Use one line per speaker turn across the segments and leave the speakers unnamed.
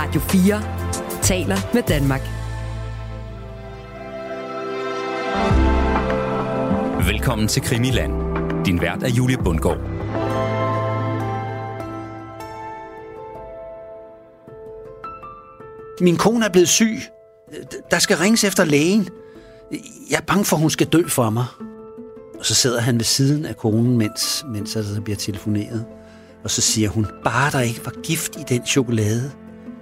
Radio 4 taler med Danmark.
Velkommen til Krimiland. Din vært er Julie Bundgaard.
Min kone er blevet syg. Der skal ringes efter lægen. Jeg er bange for, at hun skal dø for mig. Og så sidder han ved siden af konen, mens, mens der bliver telefoneret. Og så siger hun, bare der ikke var gift i den chokolade.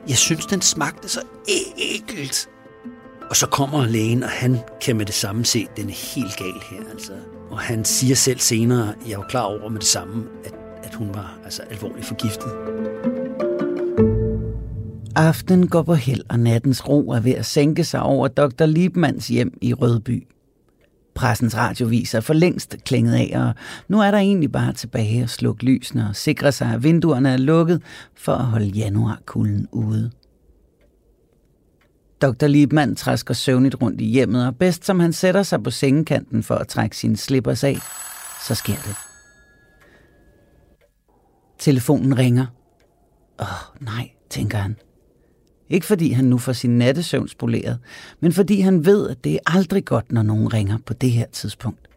Jeg synes, den smagte så ægelt. Og så kommer lægen, og han kan med det samme se, den er helt gal her. Altså. Og han siger selv senere, jeg var klar over med det samme, at, at hun var altså, alvorligt forgiftet.
Aften går på held, og nattens ro er ved at sænke sig over Dr. Liebmanns hjem i Rødby. Pressens radioviser for længst klinget af, og nu er der egentlig bare tilbage at slukke lysene og sikre sig, at vinduerne er lukket for at holde januarkulden ude. Dr. Liebmann træsker søvnigt rundt i hjemmet, og bedst som han sætter sig på sengekanten for at trække sine slippers af, så sker det. Telefonen ringer. Åh, oh, nej, tænker han. Ikke fordi han nu får sin nattesøvn spoleret, men fordi han ved, at det er aldrig godt, når nogen ringer på det her tidspunkt.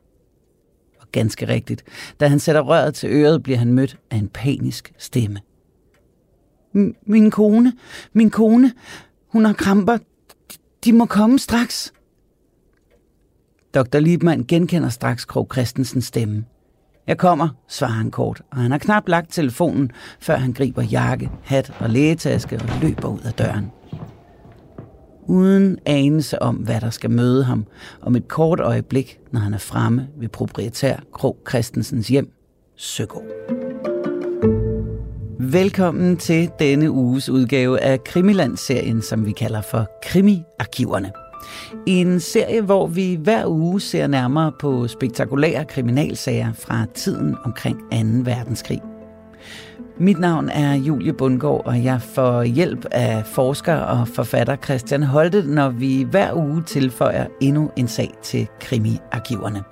Og ganske rigtigt, da han sætter røret til øret, bliver han mødt af en panisk stemme. Min kone, min kone, hun har kramper. De må komme straks. Dr. Liebmann genkender straks Krog Christensens stemme. Jeg kommer, svarer han kort, og han har knap lagt telefonen, før han griber jakke, hat og lægetaske og løber ud af døren. Uden anelse om, hvad der skal møde ham, om et kort øjeblik, når han er fremme ved proprietær Krog Christensens hjem, Søgaard. Velkommen til denne uges udgave af Krimiland-serien, som vi kalder for Krimi-arkiverne. En serie, hvor vi hver uge ser nærmere på spektakulære kriminalsager fra tiden omkring 2. verdenskrig. Mit navn er Julie Bundgaard, og jeg får hjælp af forsker og forfatter Christian Holte, når vi hver uge tilføjer endnu en sag til krimiarkiverne.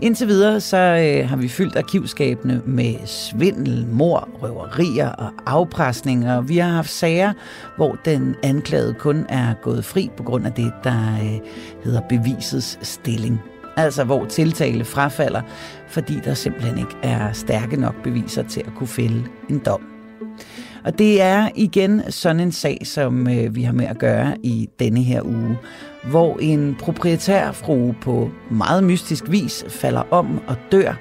Indtil videre så øh, har vi fyldt arkivskabene med svindel, mor, røverier og afpresninger. Vi har haft sager, hvor den anklagede kun er gået fri på grund af det, der øh, hedder bevisets stilling. Altså hvor tiltale frafalder, fordi der simpelthen ikke er stærke nok beviser til at kunne fælde en dom. Og det er igen sådan en sag, som øh, vi har med at gøre i denne her uge, hvor en proprietærfrue på meget mystisk vis falder om og dør,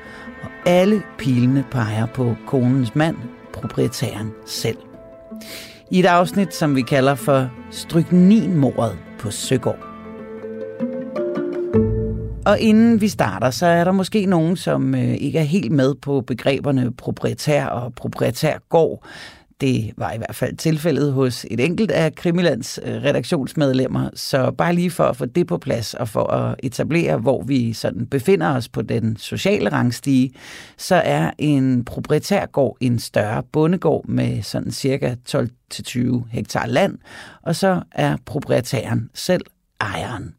og alle pilene peger på konens mand, proprietæren selv. I et afsnit, som vi kalder for Strykninmordet på Søgård. Og inden vi starter, så er der måske nogen, som øh, ikke er helt med på begreberne proprietær og proprietærgård. Det var i hvert fald tilfældet hos et enkelt af Krimilands øh, redaktionsmedlemmer, så bare lige for at få det på plads og for at etablere, hvor vi sådan befinder os på den sociale rangstige, så er en proprietærgård en større bondegård med sådan cirka 12-20 hektar land, og så er proprietæren selv ejeren.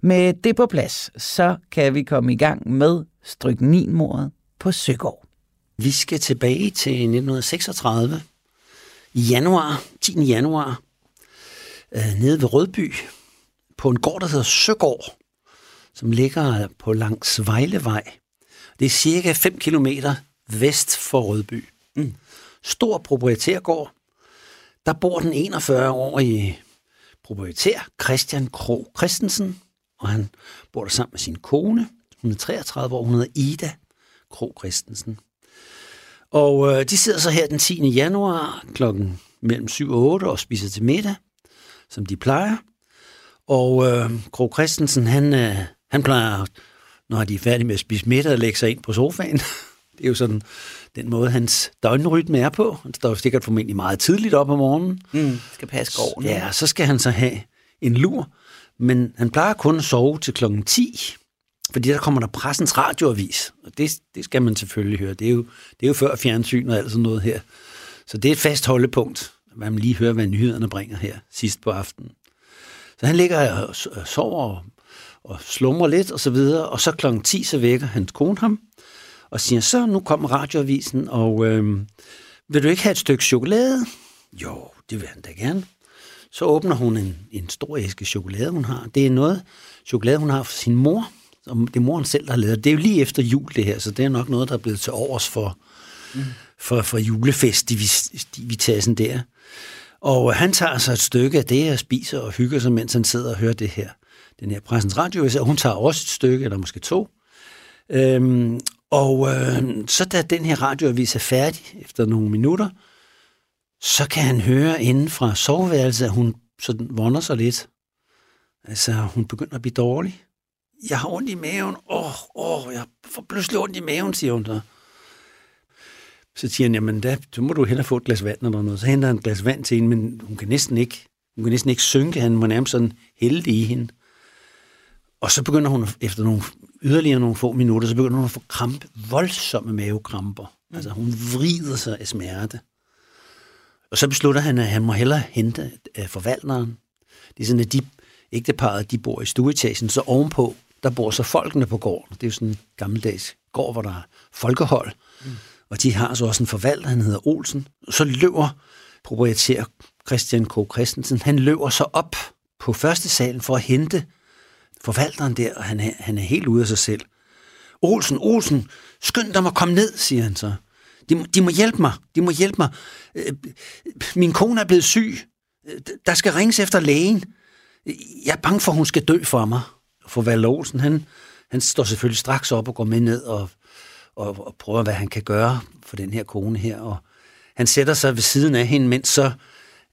Med det på plads, så kan vi komme i gang med strykninmordet på Søgård.
Vi skal tilbage til 1936. I januar, 10. januar, øh, nede ved Rødby, på en gård, der hedder Søgård, som ligger på langs Vejlevej. Det er cirka 5 km vest for Rødby. Mm. Stor proprietærgård. Der bor den 41-årige proprietær Christian Kro Christensen, og han bor der sammen med sin kone. Hun er 33 år, hun hedder Ida Kro Christensen. Og øh, de sidder så her den 10. januar klokken mellem 7 og 8 og spiser til middag, som de plejer. Og øh, Kro Christensen, han, øh, han plejer, når de er færdige med at spise middag, at lægge sig ind på sofaen. det er jo sådan den måde, hans døgnrytme er på. Han står sikkert formentlig meget tidligt op om morgenen.
Mm, skal passe gården.
Ja, så skal han så have en lur. Men han plejer kun at sove til klokken 10. Fordi der kommer der pressens radioavis, og det, det skal man selvfølgelig høre. Det er, jo, det er jo før fjernsyn og alt sådan noget her. Så det er et fast holdepunkt, at man lige hører, hvad nyhederne bringer her sidst på aftenen. Så han ligger og sover og, slumrer lidt og så videre, og så klokken 10, så vækker hans kone ham, og siger, så nu kommer radioavisen, og øh, vil du ikke have et stykke chokolade? Jo, det vil han da gerne. Så åbner hun en, en stor æske chokolade, hun har. Det er noget chokolade, hun har fra sin mor. Og det er moren selv, der har lavet. Det er jo lige efter jul, det her, så det er nok noget, der er blevet til overs for, mm. for, for julefestivitasen der. Og han tager sig et stykke af det og spiser og hygger sig, mens han sidder og hører det her. Den her pressens radio, og hun tager også et stykke, eller måske to. Øhm, og øh, så da den her radioavis er færdig efter nogle minutter, så kan han høre inden fra soveværelset, at hun sådan vonder sig lidt. Altså, hun begynder at blive dårlig. Jeg har ondt i maven. Åh, oh, oh, jeg får pludselig ondt i maven, siger hun så. Så siger han, jamen da, så må du hellere få et glas vand eller noget. Så henter han et glas vand til hende, men hun kan næsten ikke, hun kan næsten ikke synke. Han var nærmest sådan heldig i hende. Og så begynder hun, efter nogle, yderligere nogle få minutter, så begynder hun at få krampe, voldsomme mavekramper. Mm. Altså hun vrider sig af smerte. Og så beslutter han, at han må hellere hente uh, forvalteren. Det er sådan, at de ægteparet, de bor i stueetagen, så ovenpå, der bor så folkene på gården. Det er jo sådan en gammeldags gård, hvor der er folkehold. Mm. Og de har så også en forvalter, han hedder Olsen. Så løber proprietær Christian K. Christensen, han løber så op på første salen for at hente forvalteren der, og han er, han er helt ude af sig selv. Olsen, Olsen, skynd dig at komme ned, siger han så. De må, de må hjælpe mig, de må hjælpe mig. Øh, min kone er blevet syg. Der skal ringes efter lægen. Jeg er bange for, at hun skal dø for mig. For Valder Olsen, han, han står selvfølgelig straks op og går med ned og, og, og prøver, hvad han kan gøre for den her kone her. Og han sætter sig ved siden af hende, mens så,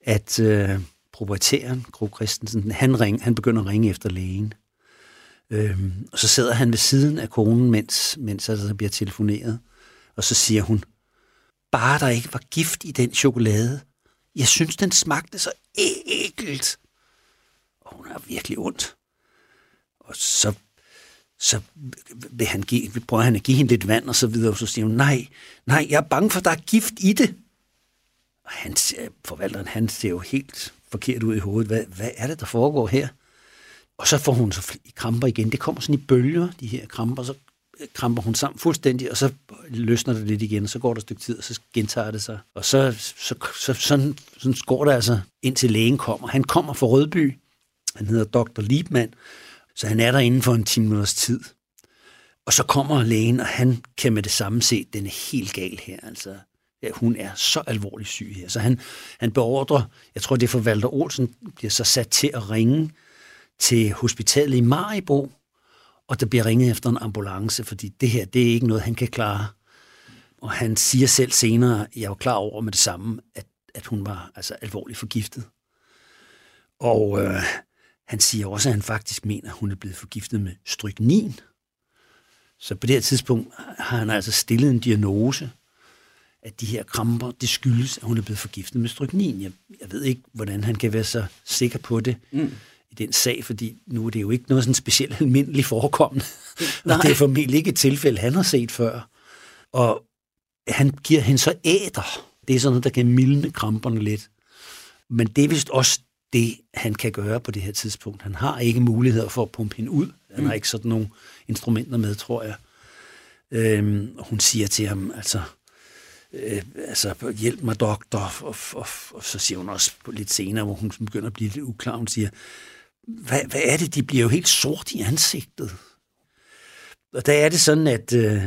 at øh, proprietæren, Gro Christensen, han, ring, han begynder at ringe efter lægen. Øhm, og så sidder han ved siden af konen, mens, mens der bliver telefoneret. Og så siger hun, bare der ikke var gift i den chokolade. Jeg synes, den smagte så ækelt. Og hun har virkelig ondt. Og så, så vil han give, prøver han at give hende lidt vand og så videre, og så siger hun, nej, nej, jeg er bange for, at der er gift i det. Og han, forvalteren, han ser jo helt forkert ud i hovedet. Hvad, hvad er det, der foregår her? Og så får hun så kramper igen. Det kommer sådan i bølger, de her kramper, så øh, kramper hun sammen fuldstændig, og så løsner det lidt igen, og så går der et stykke tid, og så gentager det sig. Og så, så, så sådan, sådan går det altså, indtil lægen kommer. Han kommer fra Rødby, han hedder Dr. Liebmann, så han er der inden for en 10 minutters tid. Og så kommer lægen, og han kan med det samme se, den er helt gal her. Altså, ja, hun er så alvorligt syg her. Så han, han beordrer, jeg tror det er for Walter Olsen, bliver så sat til at ringe til hospitalet i Maribo, og der bliver ringet efter en ambulance, fordi det her, det er ikke noget, han kan klare. Og han siger selv senere, jeg var klar over med det samme, at, at hun var altså alvorligt forgiftet. Og øh, han siger også, at han faktisk mener, at hun er blevet forgiftet med stryknin. Så på det her tidspunkt har han altså stillet en diagnose, at de her kramper, det skyldes, at hun er blevet forgiftet med stryknin. Jeg, jeg ved ikke, hvordan han kan være så sikker på det. Mm i den sag, fordi nu er det jo ikke noget sådan specielt almindeligt forekommende. Og det er formentlig ikke et tilfælde, han har set før. Og han giver hende så æder. Det er sådan noget, der kan mildne kramperne lidt. Men det er vist også det, han kan gøre på det her tidspunkt. Han har ikke muligheder for at pumpe hende ud. Han mm. har ikke sådan nogle instrumenter med, tror jeg. Øhm, hun siger til ham, altså, øh, altså hjælp mig doktor, og, og, og, og så siger hun også lidt senere, hvor hun begynder at blive lidt uklar, hun siger, hvad, hvad er det? De bliver jo helt sort i ansigtet. Og der er det sådan, at, øh,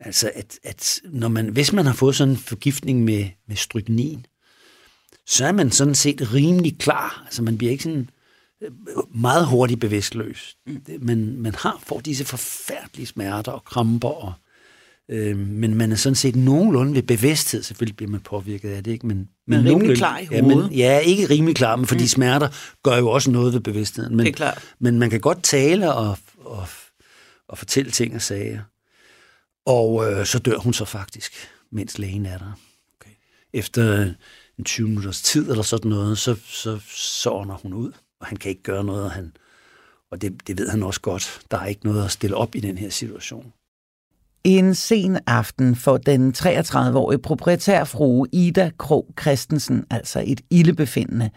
altså at, at når man, hvis man har fået sådan en forgiftning med, med stryknin, så er man sådan set rimelig klar. Altså man bliver ikke sådan øh, meget hurtigt bevidstløs. Man, man har, får disse forfærdelige smerter og kramper og Øh, men man er sådan set nogenlunde ved bevidsthed, selvfølgelig bliver man påvirket af det, ikke? Men,
men rimelig klar i hovedet.
Ja, men, ja, ikke rimelig klar, men fordi mm. smerter gør jo også noget ved bevidstheden. Men,
det er klart.
Men man kan godt tale og, og, og fortælle ting og sager. Og øh, så dør hun så faktisk, mens lægen er der. Okay. Efter en 20 minutters tid eller sådan noget, så, så, så ånder hun ud, og han kan ikke gøre noget, og, han, og det, det ved han også godt. Der er ikke noget at stille op i den her situation.
En sen aften får den 33-årige proprietærfrue Ida Krog Christensen, altså et ildebefindende.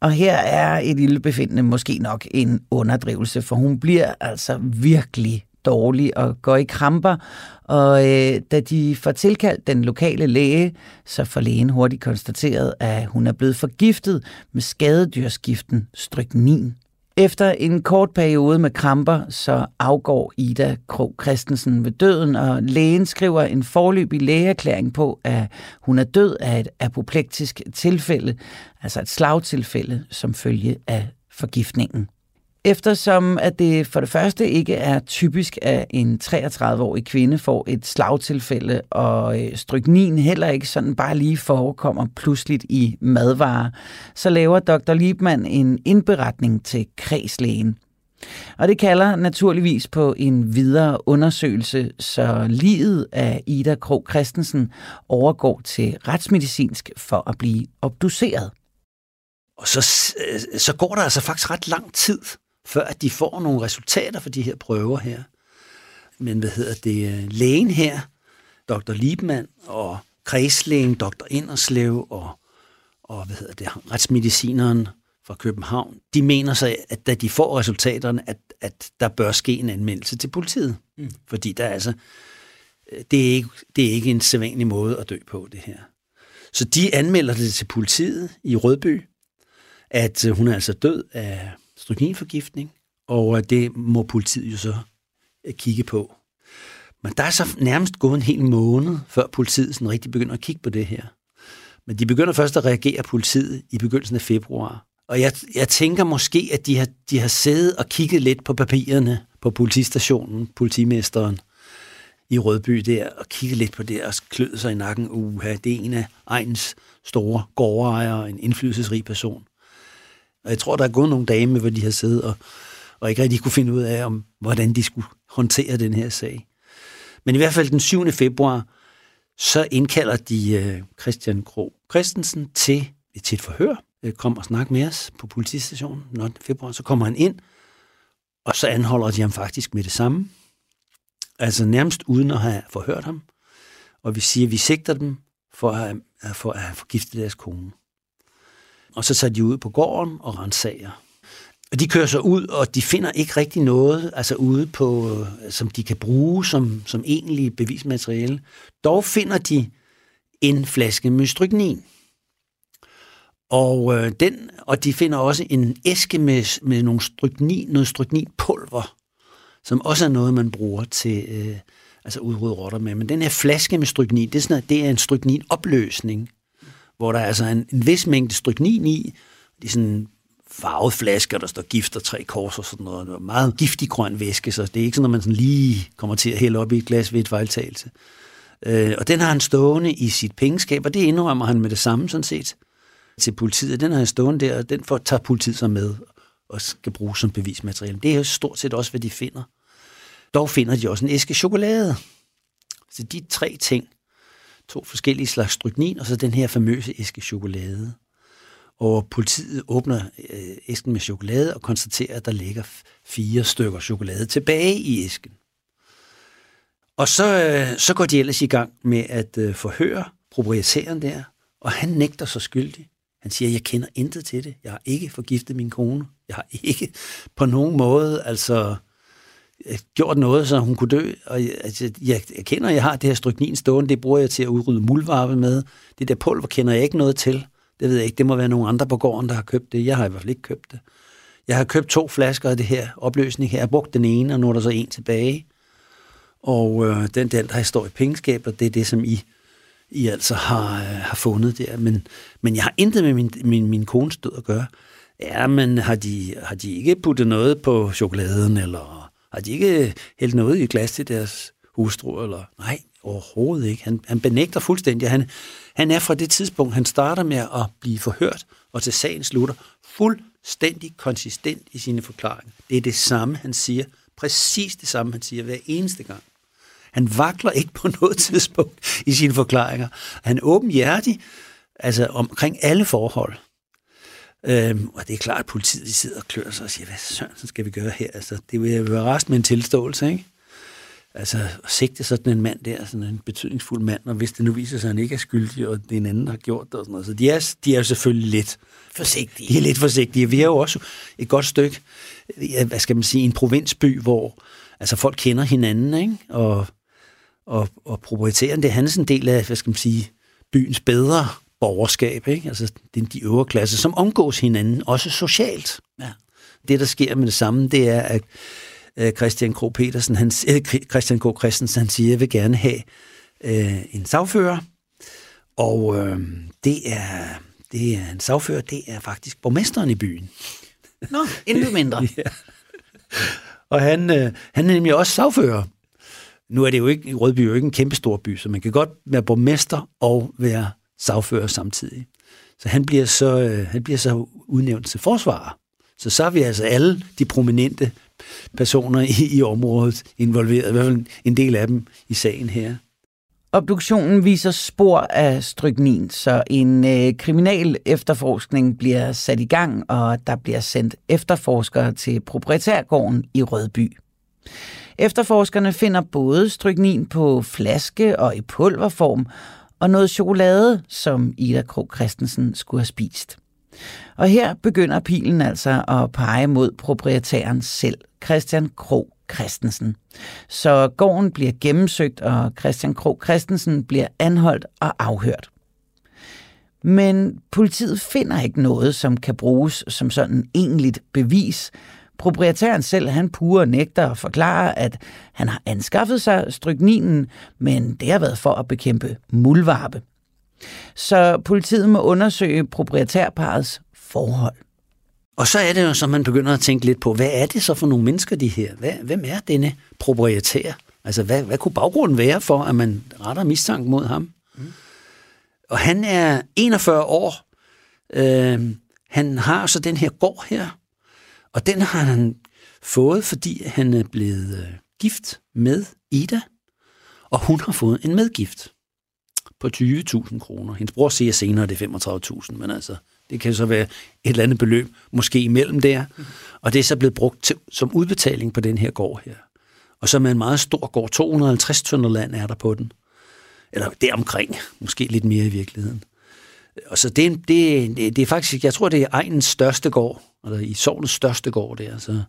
Og her er et ildebefindende måske nok en underdrivelse, for hun bliver altså virkelig dårlig og går i kramper, og øh, da de får tilkaldt den lokale læge, så får lægen hurtigt konstateret, at hun er blevet forgiftet med skadedyrsgiften stryknin. Efter en kort periode med kramper, så afgår Ida Krog Christensen ved døden, og lægen skriver en forløbig lægeerklæring på, at hun er død af et apoplektisk tilfælde, altså et slagtilfælde, som følge af forgiftningen. Eftersom at det for det første ikke er typisk, at en 33-årig kvinde får et slagtilfælde, og øh, stryknin heller ikke sådan bare lige forekommer pludseligt i madvarer, så laver Dr. Liebmann en indberetning til kredslægen. Og det kalder naturligvis på en videre undersøgelse, så livet af Ida Krog Christensen overgår til retsmedicinsk for at blive obduceret.
Og så, øh, så går der altså faktisk ret lang tid, før at de får nogle resultater for de her prøver her. Men hvad hedder det? Lægen her, Dr. Liebmann og kredslægen, Dr. Inderslev og, og hvad hedder det, retsmedicineren fra København, de mener sig, at da de får resultaterne, at, at der bør ske en anmeldelse til politiet. Mm. Fordi der er altså, det er, ikke, det er ikke en sædvanlig måde at dø på, det her. Så de anmelder det til politiet i Rødby, at hun er altså død af strykninforgiftning, og øh, det må politiet jo så øh, kigge på. Men der er så nærmest gået en hel måned, før politiet sådan rigtig begynder at kigge på det her. Men de begynder først at reagere politiet i begyndelsen af februar. Og jeg, jeg tænker måske, at de har, de har siddet og kigget lidt på papirerne på politistationen, politimesteren i Rødby der, og kigget lidt på det og klød sig i nakken. Uha, det er en af egens store gårdejere, en indflydelsesrig person. Og jeg tror, der er gået nogle dage med, hvor de har siddet og, og ikke rigtig kunne finde ud af, om, hvordan de skulle håndtere den her sag. Men i hvert fald den 7. februar, så indkalder de øh, Christian Kro Christensen til, til et forhør. Uh, kom og snak med os på politistationen den 8. februar. Så kommer han ind, og så anholder de ham faktisk med det samme. Altså nærmest uden at have forhørt ham. Og vi siger, at vi sigter dem for at, for at have forgiftet deres kone. Og så tager de ud på gården og rensager. Og de kører så ud, og de finder ikke rigtig noget altså ude på, øh, som de kan bruge som, som egentlig bevismateriale. Dog finder de en flaske med stryknin. Og, øh, den, og de finder også en æske med, med nogle stryknin, noget strykninpulver, som også er noget, man bruger til øh, altså udrydde rotter med. Men den her flaske med stryknin, det er, sådan, det er en strykninopløsning hvor der er altså en, en vis mængde stryknin i. Det er sådan farvede flasker, der står gift og tre kors og sådan noget. Det er meget giftig grøn væske, så det er ikke sådan, at man sådan lige kommer til at hælde op i et glas ved et fejltagelse. Øh, og den har han stående i sit pengeskab, og det indrømmer han med det samme sådan set til politiet. Den har han stående der, og den får, tager politiet sig med og skal bruges som bevismateriale. Det er jo stort set også, hvad de finder. Dog finder de også en æske chokolade. Så de tre ting to forskellige slags stryknin, og så den her famøse æske chokolade. Og politiet åbner øh, æsken med chokolade og konstaterer, at der ligger fire stykker chokolade tilbage i æsken. Og så, øh, så går de ellers i gang med at øh, forhøre proprietæren der, og han nægter sig skyldig. Han siger, jeg kender intet til det. Jeg har ikke forgiftet min kone. Jeg har ikke på nogen måde altså Øh, gjort noget, så hun kunne dø. Og altså, jeg, jeg kender, at jeg har det her stryknin stående, det bruger jeg til at udrydde muldvarpe med. Det der pulver kender jeg ikke noget til. Det ved jeg ikke, det må være nogle andre på gården, der har købt det. Jeg har i hvert fald ikke købt det. Jeg har købt to flasker af det her opløsning her. Jeg har brugt den ene, og nu er der så en tilbage. Og øh, den der, der står i pengeskabet, det er det, som I, I altså har, øh, har fundet der. Men, men jeg har intet med min, min, min kones død at gøre. Ja, men har de, har de ikke puttet noget på chokoladen, eller har de ikke hældt noget i glas til deres hustru? Eller? Nej, overhovedet ikke. Han, han benægter fuldstændig. Han, han er fra det tidspunkt, han starter med at blive forhørt, og til sagen slutter, fuldstændig konsistent i sine forklaringer. Det er det samme, han siger. Præcis det samme, han siger hver eneste gang. Han vakler ikke på noget tidspunkt i sine forklaringer. Han er åbenhjertig altså omkring alle forhold. Øhm, og det er klart, at politiet de sidder og klør sig og siger, hvad søren skal vi gøre her? Altså, det vil være rest med en tilståelse, ikke? Altså, at sigte sådan en mand der, sådan en betydningsfuld mand, og hvis det nu viser sig, at han ikke er skyldig, og det er en anden, der har gjort det og sådan noget. Så de er, de er jo selvfølgelig lidt forsigtige. De er lidt forsigtige. Vi er jo også et godt stykke, hvad skal man sige, en provinsby, hvor altså folk kender hinanden, ikke? Og, og, og proprietæren, det er hans en del af, hvad skal man sige, byens bedre borgerskab, ikke? Altså er de øvre klasse, som omgås hinanden, også socialt. Ja. Det, der sker med det samme, det er, at Christian K. Petersen, han, øh, Christian K. Christensen, han siger, jeg vil gerne have øh, en sagfører, og øh, det er det er en sagfører, det er faktisk borgmesteren i byen.
Nå, endnu mindre. ja.
Og han, øh, han er nemlig også sagfører. Nu er det jo ikke, Rødby jo ikke en kæmpe stor by, så man kan godt være borgmester og være sagfører samtidig. Så han bliver så, øh, han bliver så udnævnt til forsvarer. Så så er vi altså alle de prominente personer i, i området involveret, i hvert fald en del af dem i sagen her.
Obduktionen viser spor af stryknin, så en øh, kriminal efterforskning bliver sat i gang, og der bliver sendt efterforskere til proprietærgården i Rødby. Efterforskerne finder både stryknin på flaske og i pulverform, og noget chokolade, som Ida Krog Christensen skulle have spist. Og her begynder pilen altså at pege mod proprietæren selv, Christian Krog Christensen. Så gården bliver gennemsøgt, og Christian Krog Christensen bliver anholdt og afhørt. Men politiet finder ikke noget, som kan bruges som sådan egentligt bevis. Proprietæren selv, han pure nægter at forklare, at han har anskaffet sig strykninen, men det har været for at bekæmpe muldvarpe. Så politiet må undersøge proprietærparets forhold.
Og så er det jo, så man begynder at tænke lidt på, hvad er det så for nogle mennesker, de her? Hvad, hvem er denne proprietær? Altså, hvad, hvad kunne baggrunden være for, at man retter mistanke mod ham? Mm. Og han er 41 år. Øh, han har så den her gård her, og den har han fået, fordi han er blevet øh, gift med Ida, og hun har fået en medgift på 20.000 kroner. Hendes bror siger senere, at det er 35.000, men altså, det kan så være et eller andet beløb, måske imellem der. Og det er så blevet brugt til, som udbetaling på den her gård her. Og så med en meget stor gård, 250 tønder land er der på den. Eller deromkring, måske lidt mere i virkeligheden. Og så det, det, det, er faktisk, jeg tror, det er egens største gård, eller i sovnets største gård der. Så,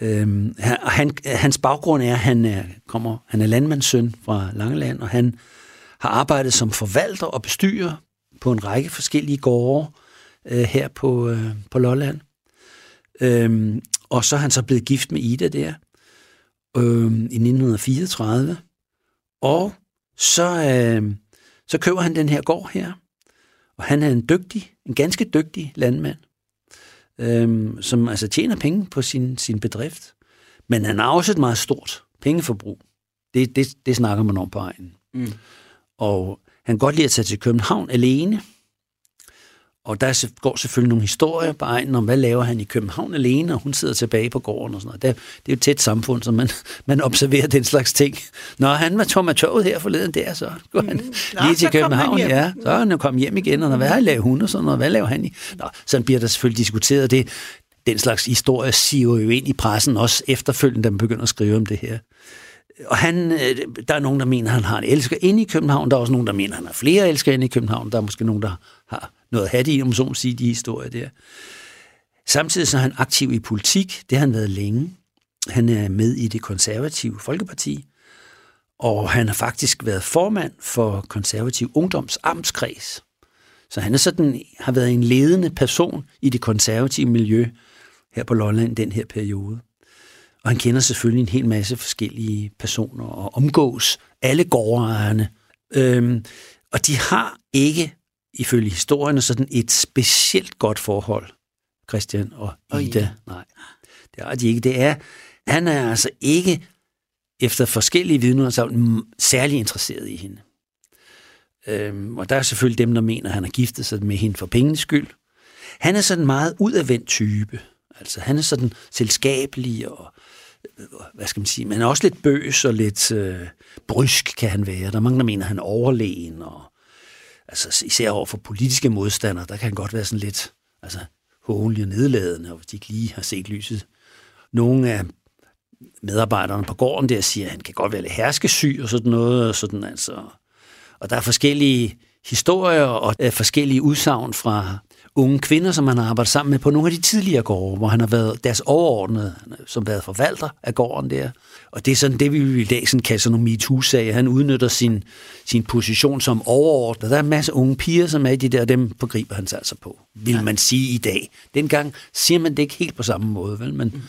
øhm, han, hans baggrund er, at han er, kommer, han er landmandssøn fra Langeland, og han har arbejdet som forvalter og bestyrer på en række forskellige gårde øh, her på, øh, på Lolland. Øhm, og så er han så blevet gift med Ida der øh, i 1934. Og så, øh, så køber han den her gård her. Og han er en dygtig, en ganske dygtig landmand, øh, som altså tjener penge på sin, sin bedrift. Men han har også et meget stort pengeforbrug. Det, det, det snakker man om på egen. Mm. Og han kan godt lide at tage til København alene. Og der går selvfølgelig nogle historier på egen om, hvad laver han i København alene, og hun sidder tilbage på gården og sådan noget. Det, det er jo et tæt samfund, så man, man observerer den slags ting. Når han var tom af toget her forleden der, så går han mm. Nå, lige til København. Ja, så er han jo kommet hjem igen, og når, hvad laver hun og sådan noget, hvad laver han i? Nå, sådan bliver der selvfølgelig diskuteret det. Den slags historie siver jo ind i pressen, også efterfølgende, da man begynder at skrive om det her og han, øh, der er nogen, der mener, at han har en elsker inde i København. Der er også nogen, der mener, at han har flere elsker inde i København. Der er måske nogen, der har noget hat i, om så må sige, de historier der. Samtidig så er han aktiv i politik. Det har han været længe. Han er med i det konservative Folkeparti. Og han har faktisk været formand for konservativ ungdomsamtskreds. Så han er sådan, har været en ledende person i det konservative miljø her på Lolland den her periode. Og han kender selvfølgelig en hel masse forskellige personer og omgås alle gårdejerne. Øhm, og de har ikke, ifølge historierne, sådan et specielt godt forhold, Christian og Ida. Oh, ja. Nej, det har de ikke. Det er, han er altså ikke, efter forskellige vidner, så særlig interesseret i hende. Øhm, og der er selvfølgelig dem, der mener, at han har giftet sig med hende for pengens skyld. Han er sådan en meget udadvendt type. Altså, han er sådan selskabelig og hvad skal man sige, men også lidt bøs og lidt øh, brysk kan han være. Der er mange, der mener, at han er overlegen, og altså, især over for politiske modstandere, der kan han godt være sådan lidt altså, hånlig og nedladende, og hvis de ikke lige har set lyset. Nogle af medarbejderne på gården der siger, at han kan godt være lidt herskesyg og sådan noget, og sådan altså. Og der er forskellige historier og øh, forskellige udsagn fra unge kvinder, som han har arbejdet sammen med på nogle af de tidligere gårde, hvor han har været deres overordnede, som været forvalter af gården der. Og det er sådan det, vi i dag sådan kalder sådan nogle MeToo-sager. Han udnytter sin, sin position som overordnet. Der er en masse unge piger, som er i de der, dem forgriber han sig altså på, vil ja. man sige i dag. Dengang siger man det ikke helt på samme måde, vel? Men, mm.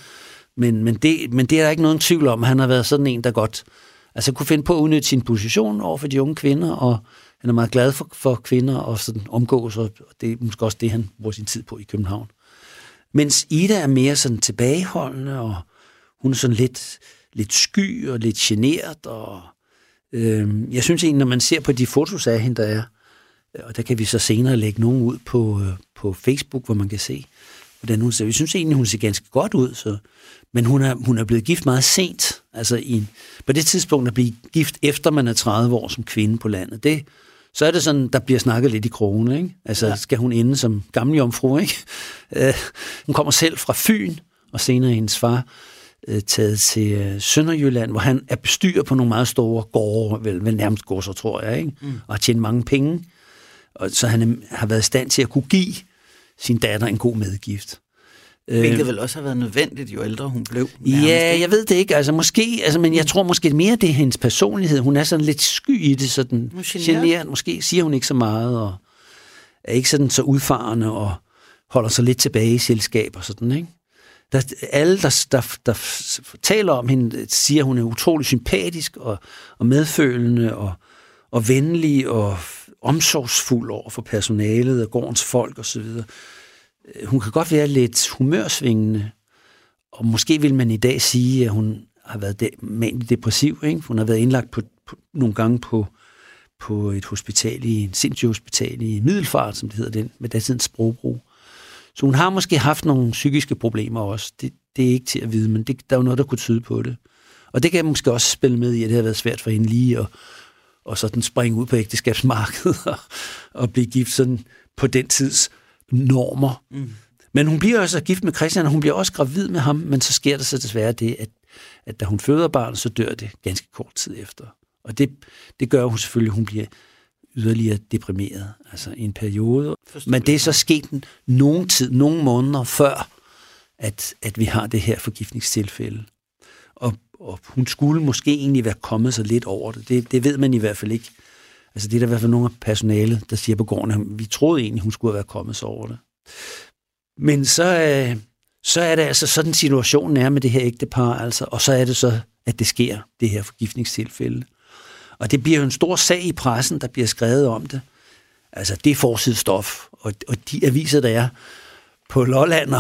men, men, det, men det er der ikke nogen tvivl om. Han har været sådan en, der godt altså kunne finde på at udnytte sin position over for de unge kvinder, og han er meget glad for, for kvinder og sådan omgås, og det er måske også det, han bruger sin tid på i København. Mens Ida er mere sådan tilbageholdende, og hun er sådan lidt, lidt sky og lidt generet, og øh, jeg synes egentlig, når man ser på de fotos af hende, der er, og der kan vi så senere lægge nogen ud på, øh, på Facebook, hvor man kan se, hvordan hun ser. Vi synes egentlig, hun ser ganske godt ud, så, men hun er, hun er blevet gift meget sent. Altså i, på det tidspunkt at blive gift, efter man er 30 år som kvinde på landet, det, så er det sådan, der bliver snakket lidt i krone, ikke? Altså, ja. skal hun ende som gammel jomfru, ikke? Uh, hun kommer selv fra Fyn, og senere hendes far uh, taget til uh, Sønderjylland, hvor han er bestyrer på nogle meget store gårde, vel, vel nærmest gårde, tror jeg, ikke? Mm. Og har tjent mange penge. Og så han har været i stand til at kunne give sin datter en god medgift.
Hvilket vel også har været nødvendigt, jo ældre hun blev.
Nærmest. Ja, jeg ved det ikke. Altså, måske, altså, men jeg tror måske mere, det er hendes personlighed. Hun er sådan lidt sky i det, sådan generet. Måske siger hun ikke så meget, og er ikke sådan så udfarende, og holder sig lidt tilbage i selskab og sådan, ikke? Der, alle, der, der, der taler om hende, siger, at hun er utrolig sympatisk og, og medfølende og, og venlig og omsorgsfuld over for personalet og gårdens folk osv. Øh, hun kan godt være lidt humørsvingende, og måske vil man i dag sige, at hun har været de, manisk depressiv. Ikke? Hun har været indlagt på, på, nogle gange på, på et hospital i en sindssyg hospital i Middelfart, som det hedder den, med datidens sprogbrug. Så hun har måske haft nogle psykiske problemer også. Det, det er ikke til at vide, men det, der er jo noget, der kunne tyde på det. Og det kan måske også spille med i, at det har været svært for hende lige at, og sådan springe ud på ægteskabsmarkedet og, og blive gift sådan på den tids normer. Mm. Men hun bliver også gift med Christian, og hun bliver også gravid med ham, men så sker der så desværre det, at, at da hun føder barnet, så dør det ganske kort tid efter. Og det, det gør hun selvfølgelig, at hun bliver yderligere deprimeret, altså i en periode. Forstår men det er så sket nogen tid, nogle måneder før, at, at vi har det her forgiftningstilfælde. Og, hun skulle måske egentlig være kommet sig lidt over det. det. Det ved man i hvert fald ikke. Altså det er der i hvert fald nogle af personalet, der siger på gården, at vi troede egentlig, hun skulle have været kommet sig over det. Men så, øh, så er det altså sådan situationen er med det her ægtepar, altså, og så er det så, at det sker, det her forgiftningstilfælde. Og det bliver jo en stor sag i pressen, der bliver skrevet om det. Altså, det er forsidestof, og, og de aviser, der er på Lolland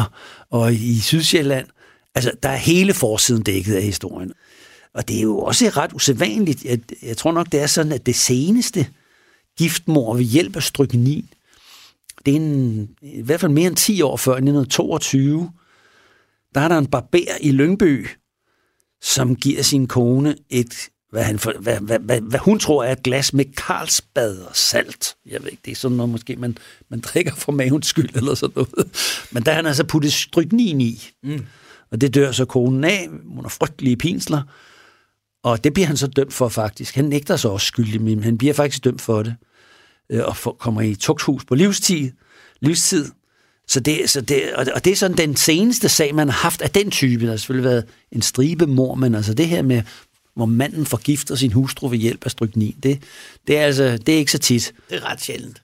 og i Sydsjælland, altså, der er hele forsiden dækket af historien. Og det er jo også ret usædvanligt. Jeg, jeg tror nok, det er sådan, at det seneste giftmor ved hjælp af stryknin, det er en, i hvert fald mere end 10 år før, 1922, der er der en barber i Lyngby, som giver sin kone et, hvad, han for, hvad, hvad, hvad, hvad hun tror er et glas med Carlsbad og salt. Jeg ved ikke, det er sådan noget, måske man, man drikker for mavens skyld eller sådan noget. Men der har han altså puttet stryknin i. Mm. Og det dør så konen af. Hun har frygtelige pinsler. Og det bliver han så dømt for faktisk. Han nægter sig også skyldig, men han bliver faktisk dømt for det. Øh, og for, kommer i tugthus på livstid. livstid. Så det, så det, og det er sådan den seneste sag, man har haft af den type. Der har selvfølgelig været en stribe mor, men altså det her med, hvor manden forgifter sin hustru ved hjælp af stryknin, det, det, er altså, det er ikke så tit.
Det er ret sjældent.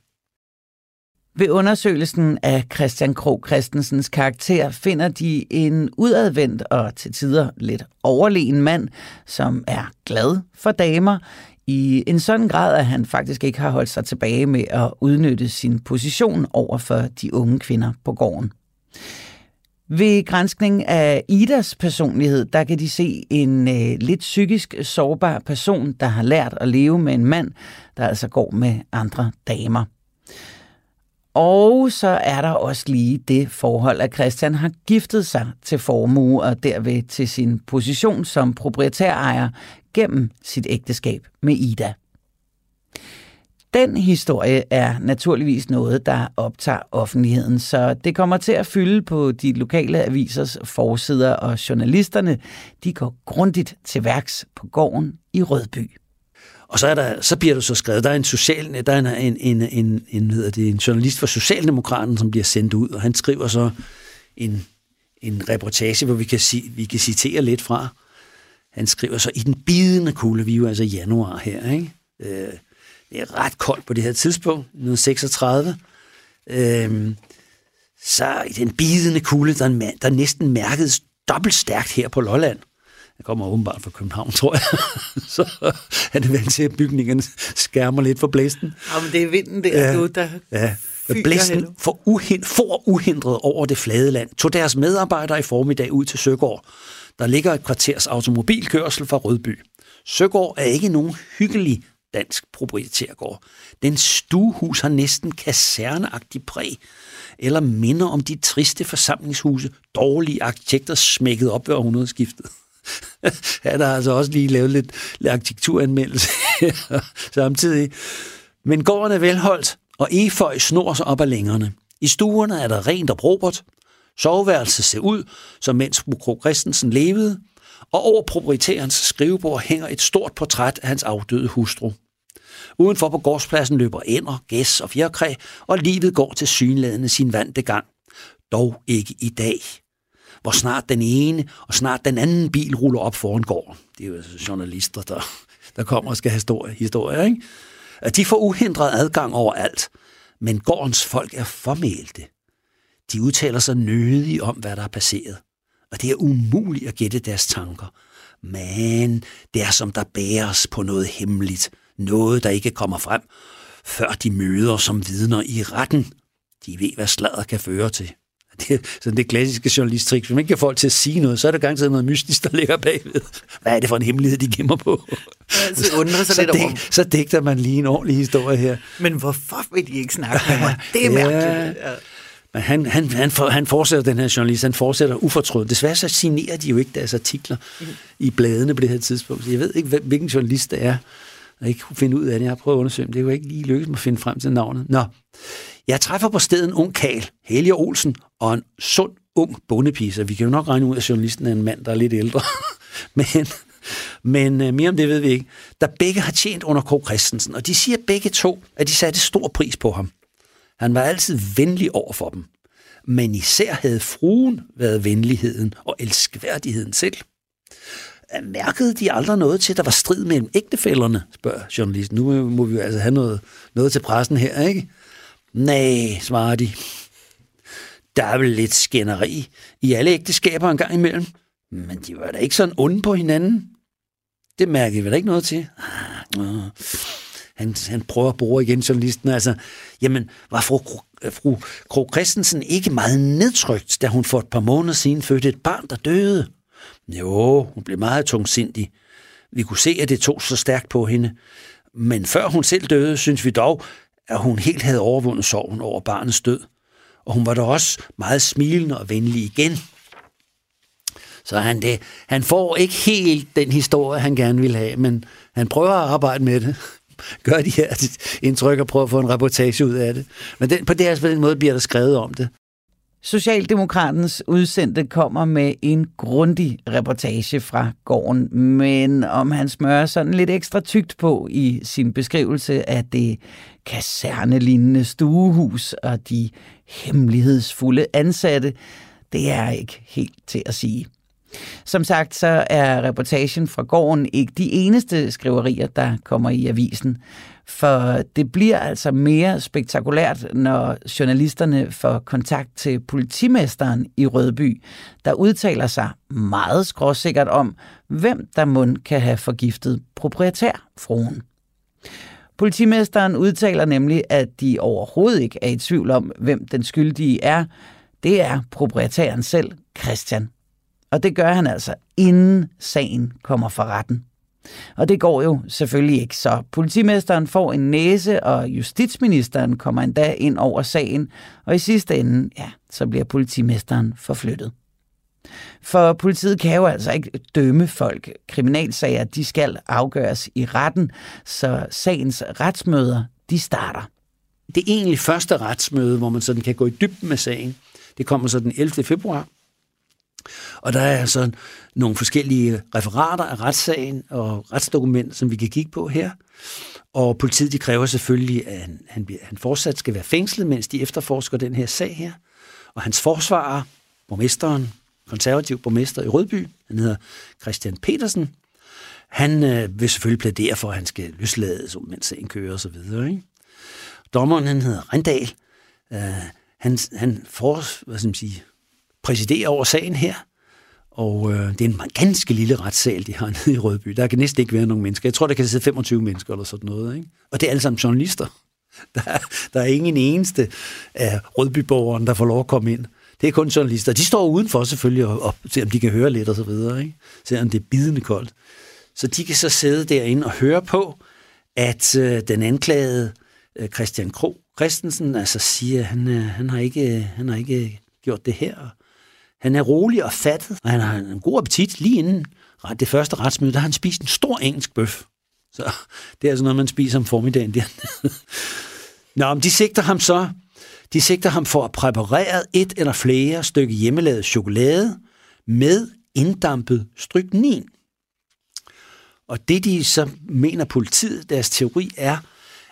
Ved undersøgelsen af Christian Krog Christensens karakter finder de en udadvendt og til tider lidt overlegen mand, som er glad for damer, i en sådan grad, at han faktisk ikke har holdt sig tilbage med at udnytte sin position over for de unge kvinder på gården. Ved grænskning af Idas personlighed, der kan de se en øh, lidt psykisk sårbar person, der har lært at leve med en mand, der altså går med andre damer. Og så er der også lige det forhold, at Christian har giftet sig til formue og derved til sin position som proprietærejer gennem sit ægteskab med Ida. Den historie er naturligvis noget, der optager offentligheden, så det kommer til at fylde på de lokale avisers forsider, og journalisterne de går grundigt til værks på gården i Rødby.
Og så, er der, så bliver du så skrevet, der er en social, der er en, en, en, en, en, hedder det, en journalist fra Socialdemokraten, som bliver sendt ud, og han skriver så en, en reportage, hvor vi kan, vi kan citere lidt fra. Han skriver så, i den bidende kulde, vi er jo altså januar her, ikke? Øh, det er ret koldt på det her tidspunkt, 1936. Øh, så i den bidende kulde, der, der næsten mærkedes dobbelt stærkt her på Lolland. Jeg kommer åbenbart fra København, tror jeg. så han er vant til, at bygningen skærmer lidt for blæsten.
Ja, men det er vinden der, ja, du, der
ja. Blæsten for, uhind, for uhindret over det flade land tog deres medarbejdere i formiddag ud til Søgård. Der ligger et kvarters automobilkørsel fra Rødby. Søgård er ikke nogen hyggelig dansk proprietærgård. Den stuehus har næsten kaserneagtig præg, eller minder om de triste forsamlingshuse, dårlige arkitekter smækket op ved århundredeskiftet. Han har altså også lige lavet lidt, lidt arkitekturanmeldelse samtidig. Men gården er velholdt, og eføj snor sig op ad længerne. I stuerne er der rent og probert. Soveværelset ser ud, som mens Kro Christensen levede, og over proprietærens skrivebord hænger et stort portræt af hans afdøde hustru. Udenfor på gårdspladsen løber ænder, gæs og fjerkræ, og livet går til synlædende sin vante gang. Dog ikke i dag, hvor snart den ene og snart den anden bil ruller op foran gården. Det er jo altså journalister, der, der kommer og skal have historie, historie ikke? At de får uhindret adgang over alt, men gårdens folk er formælte. De udtaler sig nødigt om, hvad der er passeret, og det er umuligt at gætte deres tanker. Men det er som der bæres på noget hemmeligt, noget der ikke kommer frem, før de møder som vidner i retten. De ved, hvad sladder kan føre til. Det er sådan det klassiske journalistrik. Hvis man ikke kan folk til at sige noget, så er der gang noget mystisk, der ligger bagved. Hvad er det for en hemmelighed, de gemmer på?
Altså, undrer sig så, lidt
over. så digter man lige en ordentlig historie her.
Men hvorfor vil de ikke snakke med mig? Det er mærkeligt. Ja.
Men han, han, han, for, han fortsætter, den her journalist, han fortsætter ufortrødt. Desværre så signerer de jo ikke deres artikler mm. i bladene på det her tidspunkt. Så jeg ved ikke, hvilken journalist det er, og ikke kunne finde ud af det. Jeg har prøvet at undersøge det. Det er jo ikke lige lykkedes at finde frem til navnet. Nå, jeg træffer på stedet en ung kal, Helge Olsen, og en sund, ung bondepige, så vi kan jo nok regne ud, at journalisten er en mand, der er lidt ældre. men men øh, mere om det ved vi ikke. Der begge har tjent under K. Christensen, og de siger begge to, at de satte stor pris på ham. Han var altid venlig over for dem. Men især havde fruen været venligheden og elskværdigheden selv. Øh, mærkede de aldrig noget til, at der var strid mellem ægtefælderne, spørger journalisten. Nu må vi jo altså have noget, noget til pressen her, ikke? Nej, svarer de. Der er vel lidt skænderi i alle ægteskaber en gang imellem. Men de var da ikke sådan onde på hinanden. Det mærker vi da ikke noget til. Ah, han, han prøver at bruge igen journalisten. Altså, jamen, var fru, øh, fru Kro Christensen ikke meget nedtrykt, da hun for et par måneder siden fødte et barn, der døde? Jo, hun blev meget tungsindig. Vi kunne se, at det tog så stærkt på hende. Men før hun selv døde, synes vi dog, at hun helt havde overvundet sorgen over barnets død. Og hun var da også meget smilende og venlig igen. Så han, det, han får ikke helt den historie, han gerne vil have, men han prøver at arbejde med det. Gør de her indtryk og prøver at få en reportage ud af det. Men den, på, det, på den måde bliver der skrevet om det.
Socialdemokratens udsendte kommer med en grundig reportage fra gården, men om han smører sådan lidt ekstra tygt på i sin beskrivelse af det kasernelignende stuehus og de hemmelighedsfulde ansatte, det er ikke helt til at sige. Som sagt, så er reportagen fra gården ikke de eneste skriverier, der kommer i avisen. For det bliver altså mere spektakulært, når journalisterne får kontakt til politimesteren i Rødby, der udtaler sig meget skråsikkert om, hvem der mund kan have forgiftet proprietærfruen. Politimesteren udtaler nemlig, at de overhovedet ikke er i tvivl om, hvem den skyldige er. Det er proprietæren selv, Christian. Og det gør han altså, inden sagen kommer for retten. Og det går jo selvfølgelig ikke, så politimesteren får en næse, og justitsministeren kommer endda ind over sagen, og i sidste ende, ja, så bliver politimesteren forflyttet. For politiet kan jo altså ikke dømme folk. Kriminalsager, de skal afgøres i retten, så sagens retsmøder, de starter.
Det egentlig første retsmøde, hvor man sådan kan gå i dybden med sagen, det kommer så den 11. februar. Og der er altså nogle forskellige referater af retssagen og retsdokumenter, som vi kan kigge på her. Og politiet de kræver selvfølgelig, at han, han, han fortsat skal være fængslet, mens de efterforsker den her sag her. Og hans forsvarer, borgmesteren, konservativ borgmester i Rødby, han hedder Christian Petersen, han øh, vil selvfølgelig plædere for, at han skal løslades, mens sagen kører osv. Ikke? Dommeren, han hedder Rendal, øh, han, han for, hvad skal man sige, præsiderer over sagen her, og øh, det er en ganske lille retssal, de har nede i Rødby. Der kan næsten ikke være nogen mennesker. Jeg tror, der kan sidde 25 mennesker eller sådan noget. Ikke? Og det er alle sammen journalister. Der, der er ingen eneste af Rødbyborgeren, der får lov at komme ind. Det er kun journalister. De står udenfor selvfølgelig og, og ser, om de kan høre lidt og så videre. Ikke? Selvom det er bidende koldt. Så de kan så sidde derinde og høre på, at øh, den anklagede øh, Christian Kro Christensen altså siger, at han, øh, han, har ikke, øh, han har ikke gjort det her. Han er rolig og fattet, og han har en god appetit. Lige inden det første retsmøde, der har han spist en stor engelsk bøf. Så det er altså noget, man spiser om formiddagen der. Nå, men de sigter ham så de sigter ham for at præparere et eller flere stykke hjemmelavet chokolade med inddampet stryknin. Og det, de så mener politiet, deres teori er,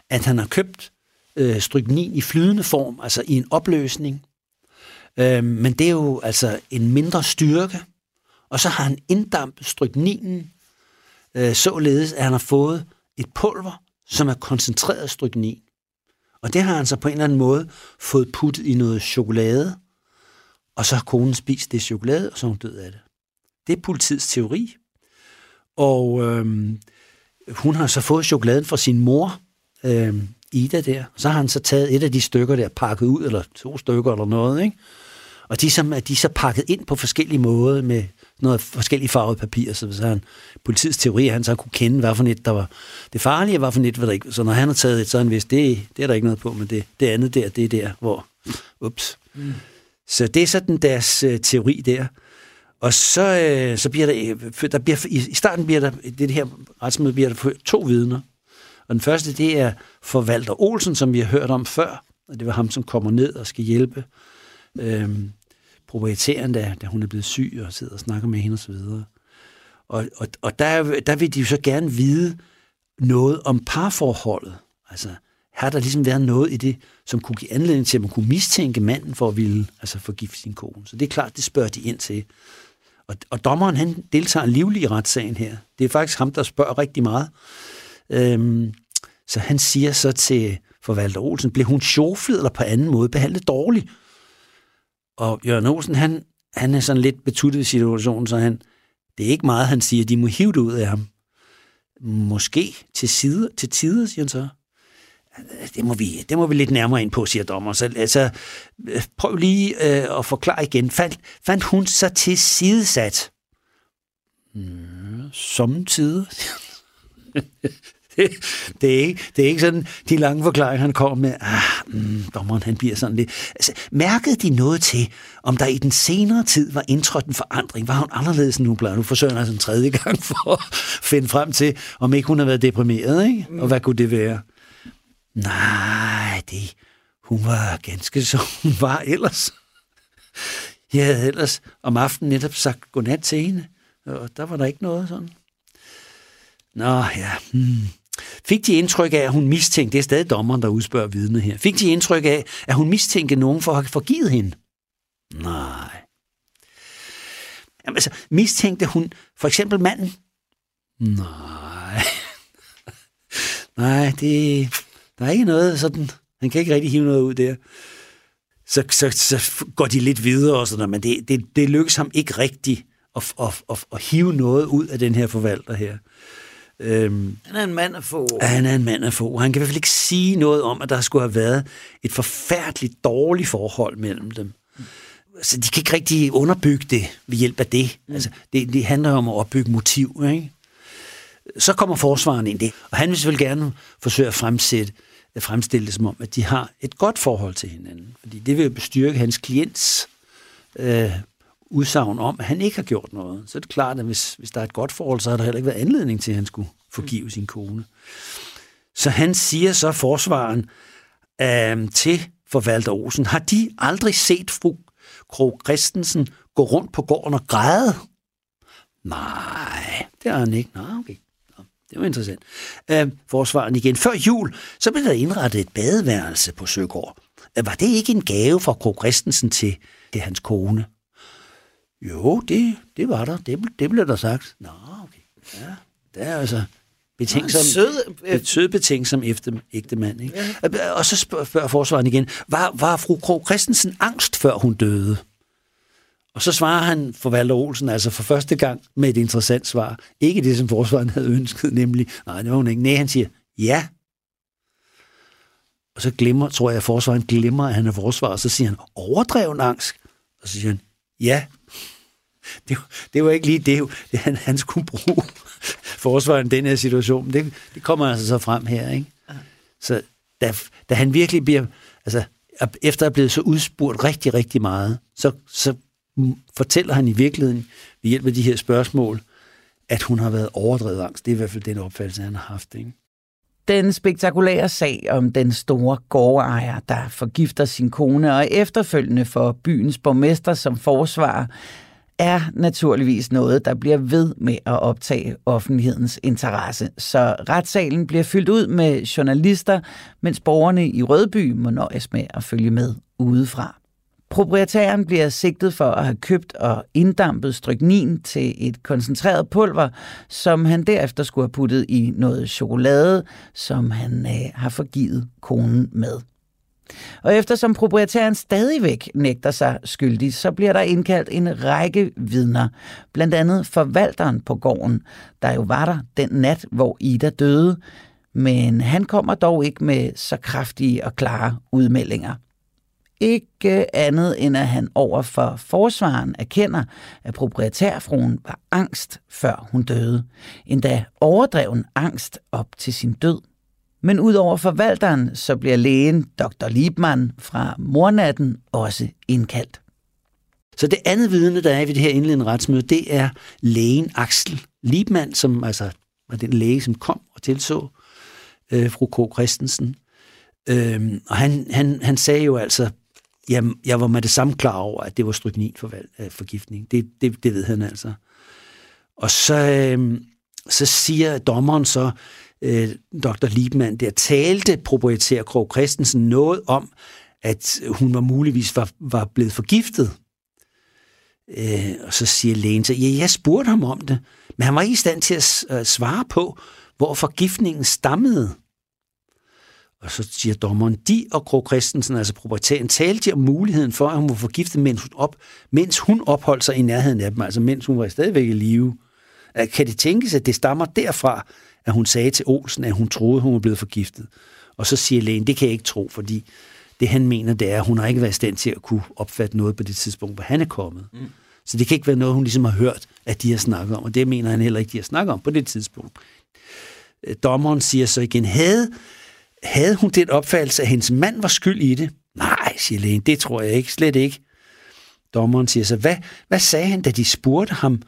at han har købt øh, stryknin i flydende form, altså i en opløsning. Øh, men det er jo altså en mindre styrke. Og så har han inddampet strykninen, øh, således at han har fået et pulver, som er koncentreret stryknin. Og det har han så på en eller anden måde fået puttet i noget chokolade, og så har konen spist det chokolade, og så er hun død af det. Det er politiets teori. Og øhm, hun har så fået chokoladen fra sin mor, øhm, Ida der. Så har han så taget et af de stykker der, pakket ud, eller to stykker eller noget, ikke? Og de, som, er de så pakket ind på forskellige måder med noget forskellige farvede papir, så hvis han, politiets teori, han så kunne kende, hvad for et, der var det farlige, og hvad for et, hvad der ikke. Så når han har taget et, så han vidst, det, det er der ikke noget på, men det, det andet der, det er der, hvor, ups. Mm. Så det er sådan deres uh, teori der. Og så, uh, så bliver der, øh, der bliver, i, i starten bliver der, det her retsmøde bliver der to vidner. Og den første, det er forvalter Olsen, som vi har hørt om før, og det var ham, som kommer ned og skal hjælpe øhm, proprietæren, da, da hun er blevet syg og sidder og snakker med hende osv. Og, og, og der, der vil de jo så gerne vide noget om parforholdet. Altså, har der ligesom været noget i det, som kunne give anledning til, at man kunne mistænke manden for at ville altså forgifte sin kone. Så det er klart, det spørger de ind til. Og, og dommeren, han deltager livlig i retssagen her. Det er faktisk ham, der spørger rigtig meget. Øhm, så han siger så til forvalter Olsen, blev hun sjoflet eller på anden måde behandlet dårligt? Og Jørgen Olsen, han, han er sådan lidt betuttet i situationen, så han, det er ikke meget, han siger, de må hive det ud af ham. Måske til, side, til tider, siger han så. Det må, vi, det må vi lidt nærmere ind på, siger dommer. Så altså, prøv lige øh, at forklare igen. Fandt, fandt hun sig til sidesat? Mm, tider. det, det, er ikke, det er ikke sådan de lange forklaringer, han kommer med. Ah, mm, dommeren, han bliver sådan lidt... Altså, mærkede de noget til, om der i den senere tid var indtrådt en forandring? Var hun anderledes end hun plejer? Nu forsøger han altså en tredje gang for at finde frem til, om ikke hun har været deprimeret, ikke? Og hvad kunne det være? Nej, det, hun var ganske som hun var ellers. Jeg havde ellers om aftenen netop sagt godnat til hende, og der var der ikke noget sådan. Nå ja, hmm. Fik de indtryk af, at hun mistænkte, det er stadig dommeren, der udspørger vidnet her, fik de indtryk af, at hun mistænkte nogen for at have forgivet hende? Nej. Jamen, altså, mistænkte hun for eksempel manden? Nej. Nej, det, der er ikke noget sådan, han kan ikke rigtig hive noget ud der. Så, så, så går de lidt videre og sådan men det, det, det lykkes ham ikke rigtigt at, at, at, at hive noget ud af den her forvalter her.
Øhm, han er en mand at få.
Han er en mand at få. Han kan i hvert fald ikke sige noget om, at der skulle have været et forfærdeligt dårligt forhold mellem dem. Så de kan ikke rigtig underbygge det ved hjælp af det. Mm. Altså, det, det handler om at opbygge motiv. Ikke? Så kommer forsvaren ind det, og han vil selvfølgelig gerne forsøge at fremsætte at fremstille det som om, at de har et godt forhold til hinanden. Fordi det vil jo bestyrke hans klients øh, udsagn om, at han ikke har gjort noget, så er det klart, at hvis, hvis der er et godt forhold, så har der heller ikke været anledning til, at han skulle forgive sin kone. Så han siger så forsvaren øh, til forvalter Olsen, har de aldrig set fru Krog Christensen gå rundt på gården og græde? Nej, det har han ikke. Nå, okay. Nå, det var interessant. Øh, forsvaren igen. Før jul, så blev der indrettet et badeværelse på Søgård. Øh, var det ikke en gave fra Kro Christensen til, til hans kone? Jo, det, det var der. Det, det blev der sagt. Nå, okay. Ja, det er altså betænksom,
Sød, øh,
sød betænksom efter, ægte mand. Ikke? Ja. Og så spørger, forsvaren igen, var, var fru Kro Christensen angst, før hun døde? Og så svarer han for Valter Olsen, altså for første gang med et interessant svar. Ikke det, som forsvaren havde ønsket, nemlig, nej, det var hun ikke. Nej, han siger, ja. Og så glemmer, tror jeg, at forsvaren glemmer, at han er forsvar, og så siger han, overdreven angst. Og så siger han, ja. Det, det var ikke lige det, det han, han skulle bruge forsvaren i den her situation. Det, det kommer altså så frem her, ikke? Så da, da han virkelig bliver, altså efter at have blevet så udspurgt rigtig, rigtig meget, så, så fortæller han i virkeligheden ved hjælp af de her spørgsmål, at hun har været overdrevet angst. Det er i hvert fald den opfattelse, han har haft. Ikke?
Den spektakulære sag om den store gårdejer, der forgifter sin kone og efterfølgende for byens borgmester som forsvar, er naturligvis noget, der bliver ved med at optage offentlighedens interesse. Så retssalen bliver fyldt ud med journalister, mens borgerne i Rødby må nøjes med at følge med udefra. Proprietæren bliver sigtet for at have købt og inddampet stryknin til et koncentreret pulver, som han derefter skulle have puttet i noget chokolade, som han øh, har forgivet konen med. Og eftersom proprietæren stadigvæk nægter sig skyldig, så bliver der indkaldt en række vidner, blandt andet forvalteren på gården, der jo var der den nat, hvor Ida døde, men han kommer dog ikke med så kraftige og klare udmeldinger. Ikke andet end at han over for forsvaren erkender, at proprietærfruen var angst, før hun døde. Endda overdreven angst op til sin død. Men udover forvalteren, så bliver lægen Dr. Liebmann fra mornatten også indkaldt.
Så det andet vidne, der er ved det her indledende retsmøde, det er lægen Axel Liebmann, som altså var den læge, som kom og tilså øh, fru K. Christensen. Øhm, og han, han, han sagde jo altså, jamen, jeg var med det samme klar over, at det var stryknin for, øh, forgiftning. Det, det, det ved han altså. Og så, øh, så siger dommeren så, øh, Dr. Liebmann, der talte proprietær Krog Christensen noget om, at hun var muligvis var, var blevet forgiftet. Øh, og så siger lægen så, ja, jeg spurgte ham om det, men han var ikke i stand til at svare på, hvor forgiftningen stammede. Og så siger dommeren, de og Krog Christensen, altså proprietæren, talte om muligheden for, at hun var forgiftet, mens hun, op, mens hun opholdt sig i nærheden af dem, altså mens hun var stadigvæk i live. Kan det tænkes, at det stammer derfra, at hun sagde til Olsen, at hun troede, hun var blevet forgiftet. Og så siger lægen, det kan jeg ikke tro, fordi det han mener, det er, at hun har ikke været i stand til at kunne opfatte noget på det tidspunkt, hvor han er kommet. Mm. Så det kan ikke være noget, hun ligesom har hørt, at de har snakket om, og det mener han heller ikke, de har snakket om på det tidspunkt. Øh, dommeren siger så igen, havde, havde hun den opfattelse, at hendes mand var skyld i det? Nej, siger lægen, det tror jeg ikke, slet ikke. Dommeren siger så, hvad, hvad sagde han, da de spurgte ham,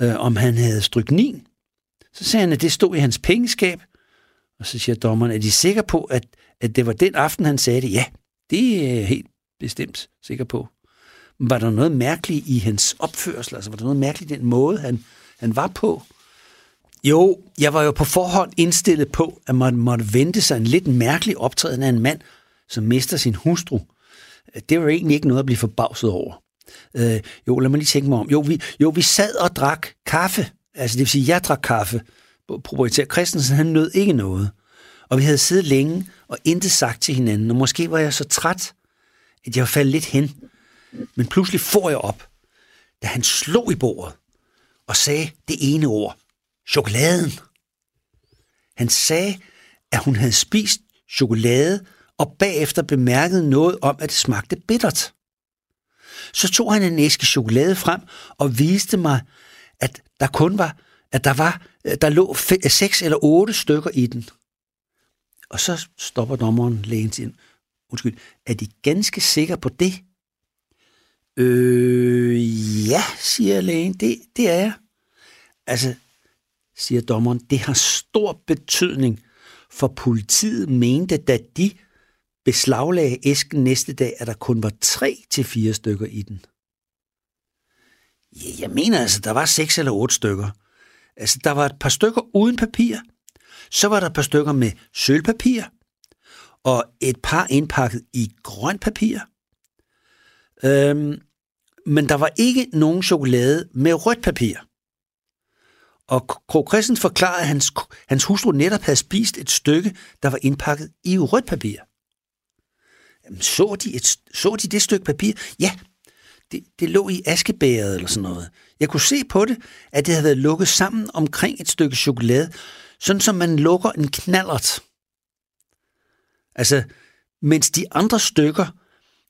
øh, om han havde stryknin? Så sagde han, at det stod i hans pengeskab. Og så siger dommeren, er de sikre på, at, at det var den aften, han sagde det? Ja, det er jeg helt bestemt sikker på. Men var der noget mærkeligt i hans opførsel? Altså var der noget mærkeligt i den måde, han, han var på? Jo, jeg var jo på forhånd indstillet på, at man måtte vente sig en lidt mærkelig optræden af en mand, som mister sin hustru. Det var egentlig ikke noget at blive forbavset over. Øh, jo, lad mig lige tænke mig om. Jo vi, jo, vi sad og drak kaffe. Altså det vil sige, jeg drak kaffe. Proprietær Christensen, han nød ikke noget. Og vi havde siddet længe og intet sagt til hinanden. Og måske var jeg så træt, at jeg faldt lidt hen. Men pludselig får jeg op, da han slog i bordet og sagde det ene ord. Chokoladen. Han sagde, at hun havde spist chokolade, og bagefter bemærkede noget om, at det smagte bittert. Så tog han en æske chokolade frem og viste mig, at der kun var, at der var, øh, der lå seks eller otte stykker i den. Og så stopper dommeren lægen til, undskyld, er de ganske sikre på det? Øh, ja, siger lægen, det, det er jeg. Altså, siger dommeren, det har stor betydning, for politiet mente, da de beslaglagde æsken næste dag, at der kun var tre til fire stykker i den. Ja, jeg mener altså, der var seks eller otte stykker. Altså, der var et par stykker uden papir. Så var der et par stykker med sølvpapir. Og et par indpakket i grønt papir. Øhm, men der var ikke nogen chokolade med rødt papir. Og Krog Christensen forklarede, at hans, hans hustru netop havde spist et stykke, der var indpakket i rødt papir. Jamen, så, de et, så de det stykke papir? Ja, det, det lå i askebæret eller sådan noget. Jeg kunne se på det, at det havde været lukket sammen omkring et stykke chokolade, sådan som man lukker en knallert. Altså, mens de andre stykker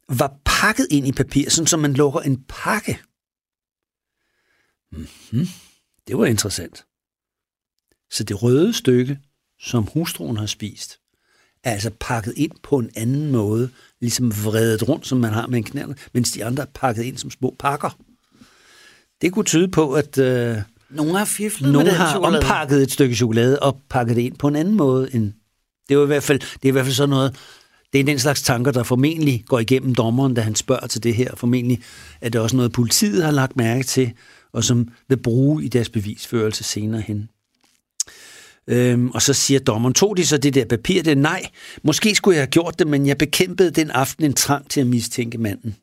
var pakket ind i papir, sådan som man lukker en pakke. Mm-hmm. Det var interessant. Så det røde stykke, som hustruen har spist, er altså pakket ind på en anden måde, ligesom vredet rundt, som man har med en knald, mens de andre er pakket ind som små pakker. Det kunne tyde på, at øh,
nogen har fiflet
nogen
med
har
chokolade.
ompakket et stykke chokolade og pakket det ind på en anden måde. End, det, var i hvert fald, det er i hvert fald sådan noget, det er den slags tanker, der formentlig går igennem dommeren, da han spørger til det her. Formentlig er det også noget, politiet har lagt mærke til, og som vil bruge i deres bevisførelse senere hen. Øhm, og så siger dommeren, tog de så det der papir? Det er nej. Måske skulle jeg have gjort det, men jeg bekæmpede den aften en trang til at mistænke manden.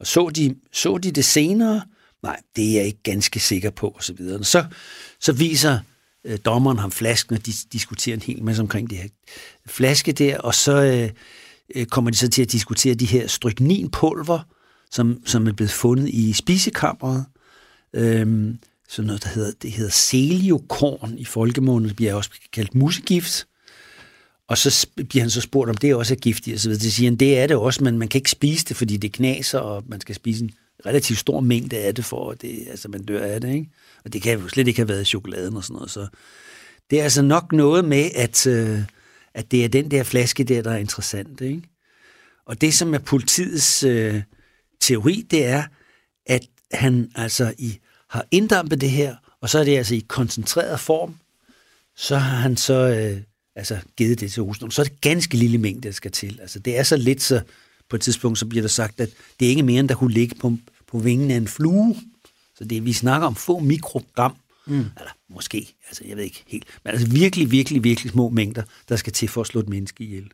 Og så de, så de det senere? Nej, det er jeg ikke ganske sikker på, og så videre. Så, så viser øh, dommeren ham flasken, og de diskuterer en hel masse omkring det her flaske der, og så øh, øh, kommer de så til at diskutere de her strykninpulver, som, som er blevet fundet i spisekammeret. Øhm, sådan noget, der hedder, det hedder seliokorn i folkemånen, det bliver også kaldt musegift. Og så bliver han så spurgt, om det også er giftigt, og så videre. Det siger han, det er det også, men man kan ikke spise det, fordi det knaser, og man skal spise en relativt stor mængde af det, for at det, altså man dør af det, ikke? Og det kan jo slet ikke have været i chokoladen og sådan noget, så det er altså nok noget med, at, øh, at det er den der flaske der, der er interessant, ikke? Og det, som er politiets øh, teori, det er, at han altså i, har inddampet det her, og så er det altså i koncentreret form, så har han så øh, altså givet det til husen. Så er det ganske lille mængde, der skal til. Altså det er så lidt, så på et tidspunkt så bliver der sagt, at det er ikke mere, end der kunne ligge på, på vingen af en flue. Så det, vi snakker om få mikrogram, mm. eller måske, altså jeg ved ikke helt, men altså virkelig, virkelig, virkelig små mængder, der skal til for at slå et menneske ihjel.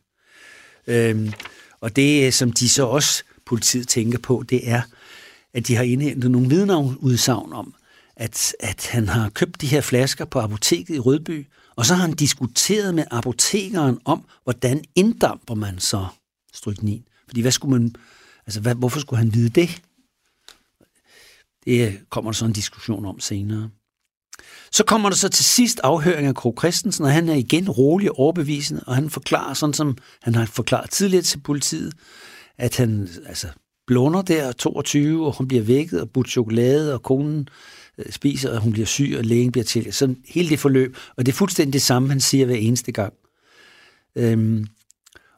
Øhm, og det, som de så også, politiet tænker på, det er, at de har indhentet nogle vidneudsagn om, at, at han har købt de her flasker på apoteket i Rødby, og så har han diskuteret med apotekeren om, hvordan inddamper man så stryknin. Fordi hvad skulle man, altså hvad, hvorfor skulle han vide det? Det kommer der så en diskussion om senere. Så kommer der så til sidst afhøring af Kro Christensen, og han er igen rolig og overbevisende, og han forklarer, sådan som han har forklaret tidligere til politiet, at han altså, blunder der 22, og hun bliver vækket og budt chokolade, og konen øh, spiser, og hun bliver syg, og lægen bliver til. Sådan hele det forløb, og det er fuldstændig det samme, han siger hver eneste gang. Øhm,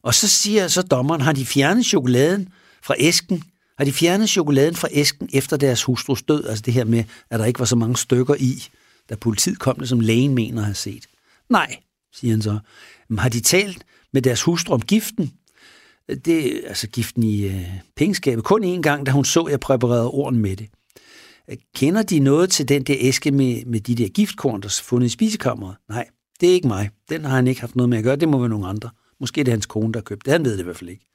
og så siger så dommeren, har de fjernet chokoladen fra æsken? Har de fjernet chokoladen fra æsken efter deres hustrus død? Altså det her med, at der ikke var så mange stykker i, da politiet kom det, som lægen mener at have set. Nej, siger han så. Men har de talt med deres hustru om giften? Det, altså giften i øh, pengeskabet. Kun én gang, da hun så, at jeg præparerede orden med det. Kender de noget til den der æske med, med de der giftkorn, der er fundet i spisekammeret? Nej, det er ikke mig. Den har han ikke haft noget med at gøre. Det må være nogle andre. Måske er det hans kone, der har købt det. Han ved det i hvert fald ikke.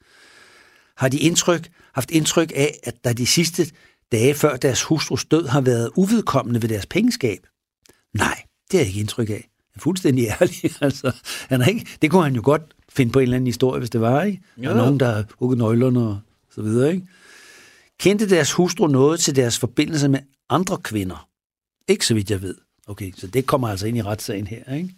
Har de indtryk, haft indtryk af, at der de sidste dage før deres hustrus død har været uvedkommende ved deres pengeskab? Nej, det har jeg ikke indtryk af. Jeg er fuldstændig ærlig. Altså, han er ikke, det kunne han jo godt finde på en eller anden historie, hvis det var. Ikke? Der er nogen, der har hugget nøglerne og så videre. Ikke? Kendte deres hustru noget til deres forbindelse med andre kvinder? Ikke så vidt jeg ved. Okay, så det kommer altså ind i retssagen her, ikke?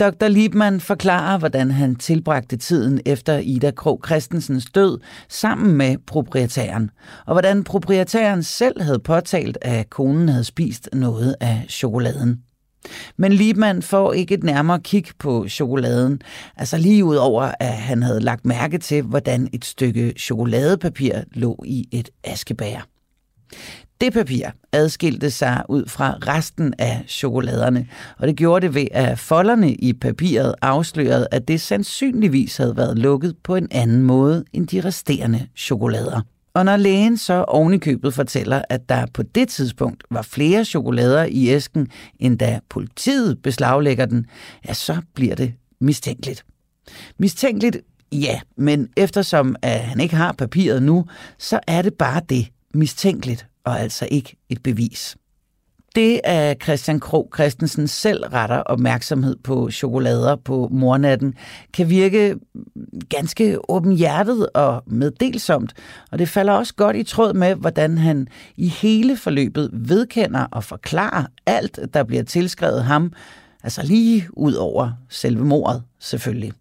Dr. Liebmann forklarer, hvordan han tilbragte tiden efter Ida Krog Christensens død sammen med proprietæren, og hvordan proprietæren selv havde påtalt, at konen havde spist noget af chokoladen. Men Liebmann får ikke et nærmere kig på chokoladen, altså lige ud over, at han havde lagt mærke til, hvordan et stykke chokoladepapir lå i et askebær. Det papir adskilte sig ud fra resten af chokoladerne, og det gjorde det ved, at folderne i papiret afslørede, at det sandsynligvis havde været lukket på en anden måde end de resterende chokolader. Og når lægen så ovenikøbet købet fortæller, at der på det tidspunkt var flere chokolader i æsken, end da politiet beslaglægger den, ja, så bliver det mistænkeligt. Mistænkeligt, ja, men eftersom at han ikke har papiret nu, så er det bare det mistænkeligt, og altså ikke et bevis. Det, at Christian Krog Christensen selv retter opmærksomhed på chokolader på mornatten, kan virke ganske åbenhjertet og meddelsomt, og det falder også godt i tråd med, hvordan han i hele forløbet vedkender og forklarer alt, der bliver tilskrevet ham, altså lige ud over selve mordet selvfølgelig.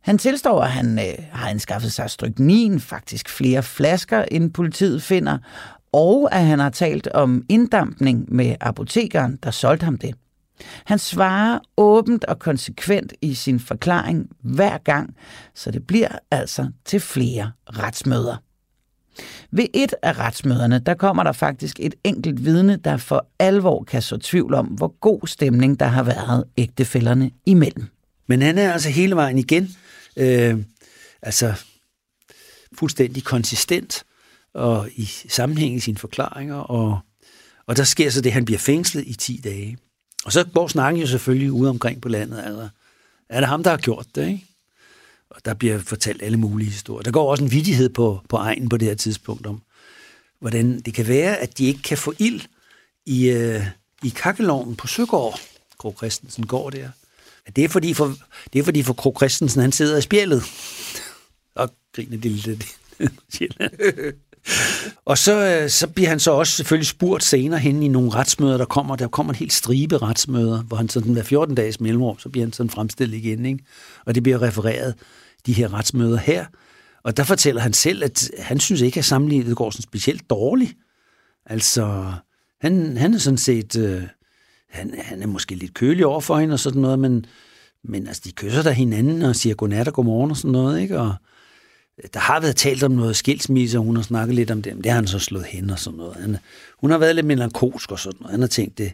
Han tilstår, at han øh, har anskaffet sig stryknin, faktisk flere flasker, end politiet finder, og at han har talt om inddampning med apotekeren, der solgte ham det. Han svarer åbent og konsekvent i sin forklaring hver gang, så det bliver altså til flere retsmøder. Ved et af retsmøderne, der kommer der faktisk et enkelt vidne, der for alvor kan så tvivl om, hvor god stemning der har været ægtefælderne imellem.
Men han er altså hele vejen igen, øh, altså fuldstændig konsistent og i sammenhæng i sine forklaringer, og, og der sker så det, at han bliver fængslet i 10 dage. Og så går snakken jo selvfølgelig ude omkring på landet, altså, er det ham, der har gjort det, ikke? Og der bliver fortalt alle mulige historier. Der går også en vidighed på, på egen på det her tidspunkt om, hvordan det kan være, at de ikke kan få ild i, øh, i kakkeloven på Søgård, Kro Christensen går der. Det er fordi for, det er fordi for Kro Christensen, han sidder i spjældet. Og griner det lidt og så, øh, så bliver han så også selvfølgelig spurgt senere hen i nogle retsmøder, der kommer, der kommer en helt stribe retsmøder, hvor han sådan hver 14 dages mellemrum, så bliver han sådan fremstillet igen, ikke? Og det bliver refereret, de her retsmøder her. Og der fortæller han selv, at han synes ikke, at sammenlignet går sådan specielt dårligt. Altså, han, han er sådan set, øh, han, han er måske lidt kølig over for hende og sådan noget, men, men altså, de kysser der hinanden og siger godnat og godmorgen og sådan noget, ikke? Og, der har været talt om noget skilsmisse, og hun har snakket lidt om det, men det har han så slået hen og sådan noget. Han, hun har været lidt melankolsk og sådan noget. Han har tænkt, det,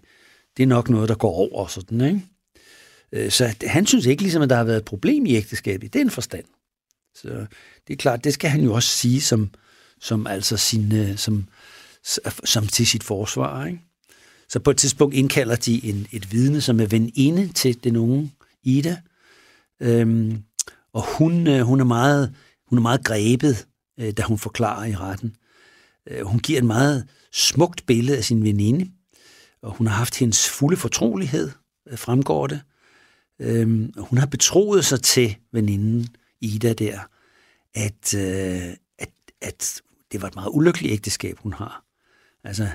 det er nok noget, der går over og sådan, ikke? Øh, så han synes ikke ligesom, at der har været et problem i ægteskabet i den forstand. Så det er klart, det skal han jo også sige som, som altså sin, øh, som, som til sit forsvar, ikke? Så på et tidspunkt indkalder de en, et vidne, som er veninde til den unge Ida. Øhm, og hun, øh, hun er meget hun er meget grebet, øh, da hun forklarer i retten. Øh, hun giver et meget smukt billede af sin veninde, og hun har haft hendes fulde fortrolighed, øh, fremgår det. Øhm, hun har betroet sig til veninden Ida der, at, øh, at, at det var et meget ulykkeligt ægteskab, hun har. Altså,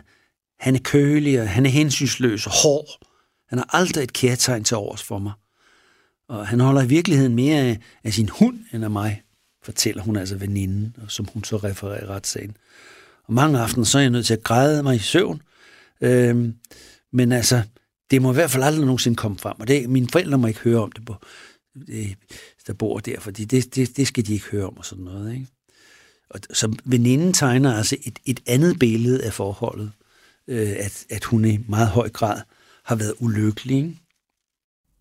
han er kølig, og han er hensynsløs og hård. Han har aldrig et kærtegn til overs for mig. Og han holder i virkeligheden mere af, af sin hund end af mig fortæller hun altså veninden, som hun så refererer i retssagen. Og mange aftener, så er jeg nødt til at græde mig i søvn. Øhm, men altså, det må i hvert fald aldrig nogensinde komme frem. Og det, mine forældre må ikke høre om det, på, det der bor der, fordi det, det, det skal de ikke høre om og sådan noget. Ikke? Og, så veninden tegner altså et, et andet billede af forholdet, øh, at, at hun i meget høj grad har været ulykkelig. Ikke?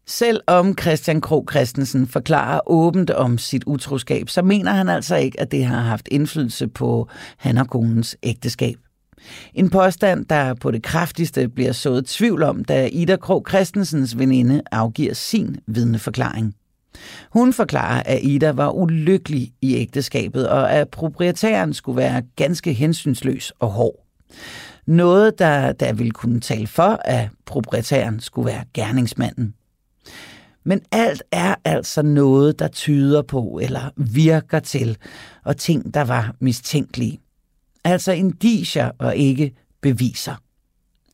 Selvom Christian Krog Christensen forklarer åbent om sit utroskab, så mener han altså ikke, at det har haft indflydelse på han og konens ægteskab. En påstand, der på det kraftigste bliver sået tvivl om, da Ida Krog Christensens veninde afgiver sin vidneforklaring. Hun forklarer, at Ida var ulykkelig i ægteskabet, og at proprietæren skulle være ganske hensynsløs og hård. Noget, der, der ville kunne tale for, at proprietæren skulle være gerningsmanden. Men alt er altså noget, der tyder på eller virker til, og ting, der var mistænkelige. Altså indiger og ikke beviser.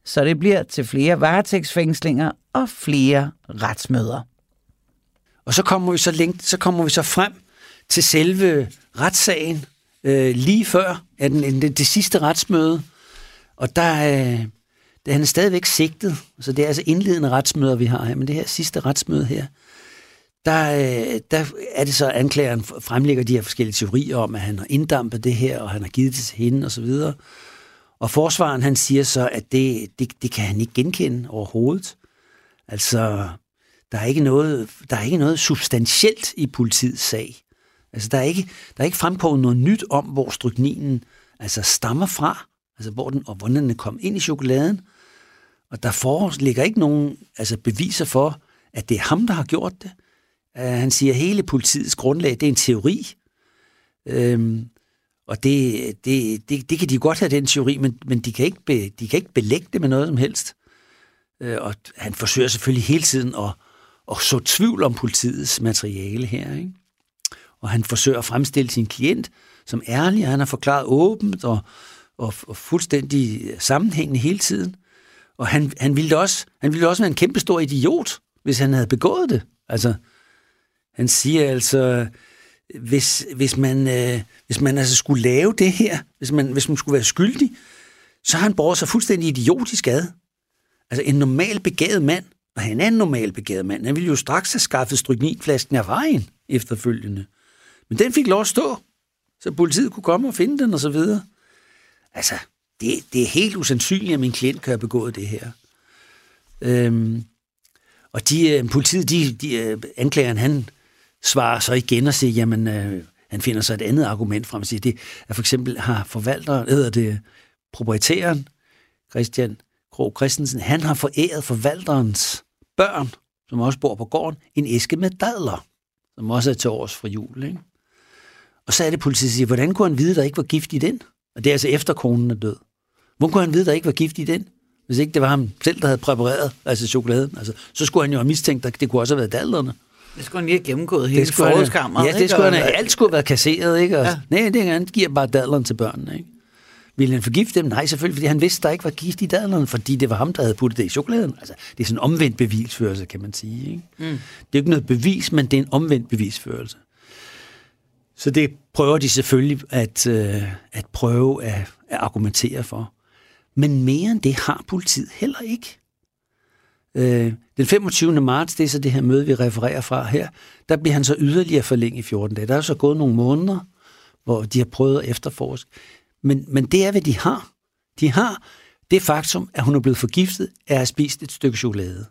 Så det bliver til flere varetægtsfængslinger og flere retsmøder.
Og så kommer vi så, længe, så, kommer vi så frem til selve retssagen, øh, lige før at den, det, det sidste retsmøde. Og der, øh, han er stadigvæk sigtet, så det er altså indledende retsmøder, vi har her, men det her sidste retsmøde her, der, øh, der er det så, at anklageren fremlægger de her forskellige teorier om, at han har inddampet det her, og han har givet det til hende osv. Og, og forsvaren, han siger så, at det, det, det kan han ikke genkende overhovedet. Altså, der er ikke noget, der er ikke noget substantielt i politiets sag. Altså, der er ikke, der er ikke fremkommet noget nyt om, hvor strykninen altså stammer fra, altså hvor den, og hvordan den kom ind i chokoladen. Og der foreligger ikke nogen altså beviser for, at det er ham, der har gjort det. Uh, han siger, at hele politiets grundlag, det er en teori. Øhm, og det, det, det, det kan de godt have, den teori, men, men de, kan ikke be, de kan ikke belægge det med noget som helst. Øh, og han forsøger selvfølgelig hele tiden at, at så tvivl om politiets materiale her. Ikke? Og han forsøger at fremstille sin klient som ærlig, og han har forklaret åbent og, og, og fuldstændig sammenhængende hele tiden. Og han, han, ville også, han ville også være en kæmpe stor idiot, hvis han havde begået det. Altså, han siger altså, hvis, hvis, man, øh, hvis man altså skulle lave det her, hvis man, hvis man skulle være skyldig, så har han båret sig fuldstændig idiotisk ad. Altså en normal begavet mand, og han er en normal begavet mand, han ville jo straks have skaffet strykninflasken af vejen efterfølgende. Men den fik lov at stå, så politiet kunne komme og finde den og så videre. Altså, det, det er helt usandsynligt, at min klient kan have begået det her. Øhm, og de, øh, politiet, de, de øh, anklageren, han svarer så igen og siger, jamen, øh, han finder så et andet argument frem og siger, det, at for eksempel har forvalteren, hedder det proprietæren, Christian Krog Christensen, han har foræret forvalterens børn, som også bor på gården, en æske med dadler, som også er til års fra jul. Ikke? Og så er det politiet, siger, hvordan kunne han vide, der ikke var gift i den? Og det er altså efter konen er død. Hvordan kunne han vide, der ikke var gift i den? Hvis ikke det var ham selv, der havde præpareret altså chokoladen. Altså, så skulle han jo have mistænkt, at det kunne også have været dadlerne.
Det skulle han lige have gennemgået hele forrådskammeret.
Ja, det skulle han have. Alt skulle have været kasseret, ikke? Og, ja. Nej, det han giver bare dadlerne til børnene, ikke? Ville han forgifte dem? Nej, selvfølgelig, fordi han vidste, der ikke var gift i dadlerne, fordi det var ham, der havde puttet det i chokoladen. Altså, det er sådan en omvendt bevisførelse, kan man sige. Ikke? Mm. Det er jo ikke noget bevis, men det er en omvendt bevisførelse. Så det prøver de selvfølgelig at, øh, at prøve at, at argumentere for. Men mere end det har politiet heller ikke. Øh, den 25. marts, det er så det her møde, vi refererer fra her, der bliver han så yderligere forlænget i 14 dage. Der er så gået nogle måneder, hvor de har prøvet at efterforske. Men, men det er, hvad de har. De har det faktum, at hun er blevet forgiftet af at have spist et stykke chokolade.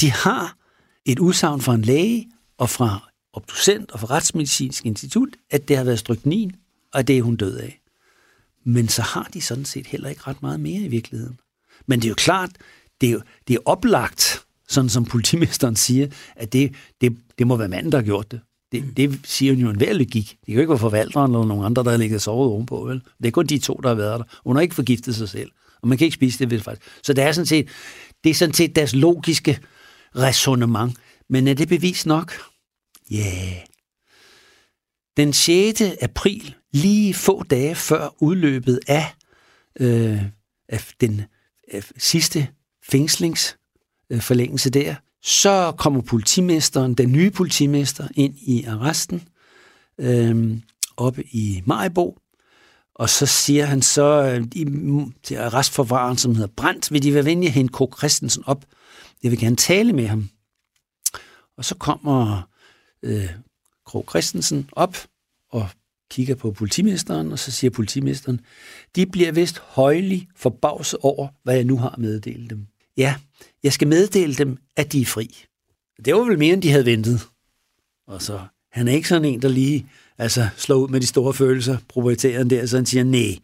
De har et udsagn fra en læge og fra obducent og fra Retsmedicinsk Institut, at det har været stryknin, og det er hun død af. Men så har de sådan set heller ikke ret meget mere i virkeligheden. Men det er jo klart, det er, det er oplagt, sådan som politimesteren siger, at det, det, det må være manden, der har gjort det. Det, det siger jo en hver logik. Det kan jo ikke være forvalteren eller nogen andre, der har ligget sovet ovenpå. Vel? Det er kun de to, der har været der. Hun har ikke forgiftet sig selv. Og man kan ikke spise det ved faktisk. Så det er sådan set, det er sådan set deres logiske resonemang. Men er det bevis nok? Ja. Yeah. Den 6. april, lige få dage før udløbet af, øh, af den af sidste fængslingsforlængelse øh, der, så kommer politimesteren, den nye politimester, ind i arresten øh, oppe i Majbo, og så siger han så øh, i, til arrestforvaren, som hedder Brandt, vil de være venlige at hente K. Christensen op? Jeg vil gerne tale med ham. Og så kommer øh, Krog Christensen op og kigger på politimesteren, og så siger politimesteren, de bliver vist højlig forbavset over, hvad jeg nu har meddelt dem. Ja, jeg skal meddele dem, at de er fri. Det var vel mere, end de havde ventet. Og så, han er ikke sådan en, der lige altså, slår ud med de store følelser, proprietæren der, så han siger, nej,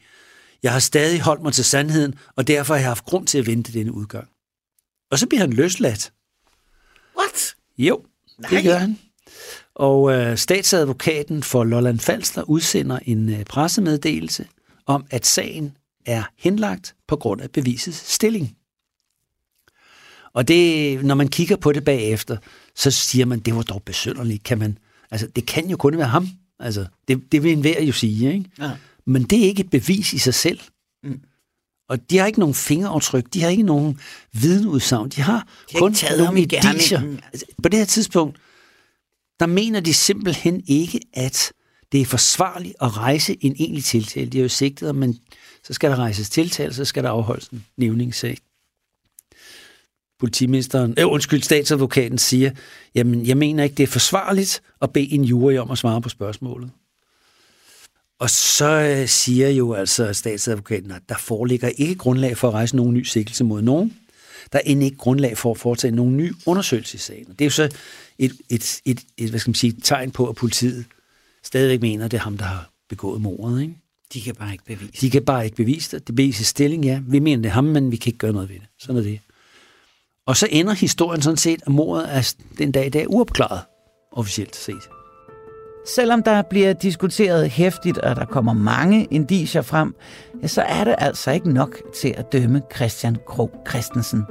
jeg har stadig holdt mig til sandheden, og derfor har jeg haft grund til at vente denne udgang. Og så bliver han løsladt.
What?
Jo, Nej. det gør han. Og øh, statsadvokaten for Lolland Falster udsender en øh, pressemeddelelse om, at sagen er henlagt på grund af bevisets stilling. Og det, når man kigger på det bagefter, så siger man, det var dog besynderligt. Kan man, altså, det kan jo kun være ham. Altså, det, det vil enhver jo sige, ikke? Ja. Men det er ikke et bevis i sig selv. Mm. Og de har ikke nogen fingeraftryk, de har ikke nogen videnudsagn, de har, de har kun nogle indicier. Altså, på det her tidspunkt, der mener de simpelthen ikke, at det er forsvarligt at rejse en egentlig tiltale. De er jo sigtet, men så skal der rejses tiltale, så skal der afholdes en nævningssag. Politimesteren, øh, undskyld, statsadvokaten siger, jamen, jeg mener ikke, det er forsvarligt at bede en jury om at svare på spørgsmålet. Og så øh, siger jo altså statsadvokaten, at der foreligger ikke grundlag for at rejse nogen ny sikkelse mod nogen. Der er end ikke grundlag for at foretage nogen ny undersøgelse i sagen. Det er jo så et, et, et, et hvad skal man sige, tegn på, at politiet stadigvæk mener, at det er ham, der har begået mordet. Ikke?
De kan bare ikke bevise
De kan bare ikke bevise det. Det bevises stilling, ja. Vi mener, det er ham, men vi kan ikke gøre noget ved det. Sådan er det. Og så ender historien sådan set, at mordet er den dag i dag uopklaret, officielt set.
Selvom der bliver diskuteret hæftigt, og der kommer mange indicier frem, ja, så er det altså ikke nok til at dømme Christian Krog Christensen.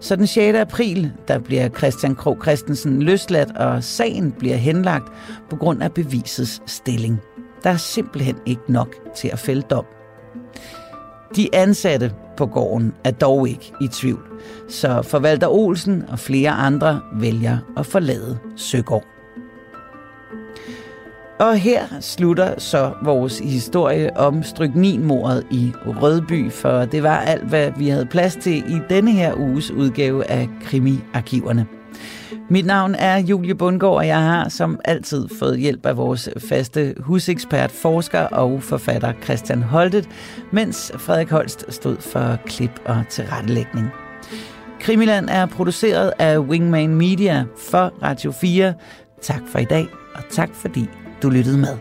Så den 6. april, der bliver Christian Krog Christensen løsladt, og sagen bliver henlagt på grund af bevisets stilling. Der er simpelthen ikke nok til at fælde dom. De ansatte på gården er dog ikke i tvivl, så forvalter Olsen og flere andre vælger at forlade Søgård. Og her slutter så vores historie om strykninmordet i Rødby, for det var alt, hvad vi havde plads til i denne her uges udgave af Krimi-arkiverne. Mit navn er Julie Bundgaard, og jeg har som altid fået hjælp af vores faste husekspert, forsker og forfatter Christian Holtet, mens Frederik Holst stod for klip og tilrettelægning. Krimiland er produceret af Wingman Media for Radio 4. Tak for i dag, og tak fordi du lyttede med.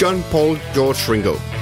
John Paul George Ringo.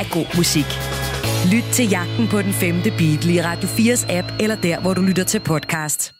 af god musik. Lyt til jagten på den femte Beatle i Radio 4's app eller der, hvor du lytter til podcast.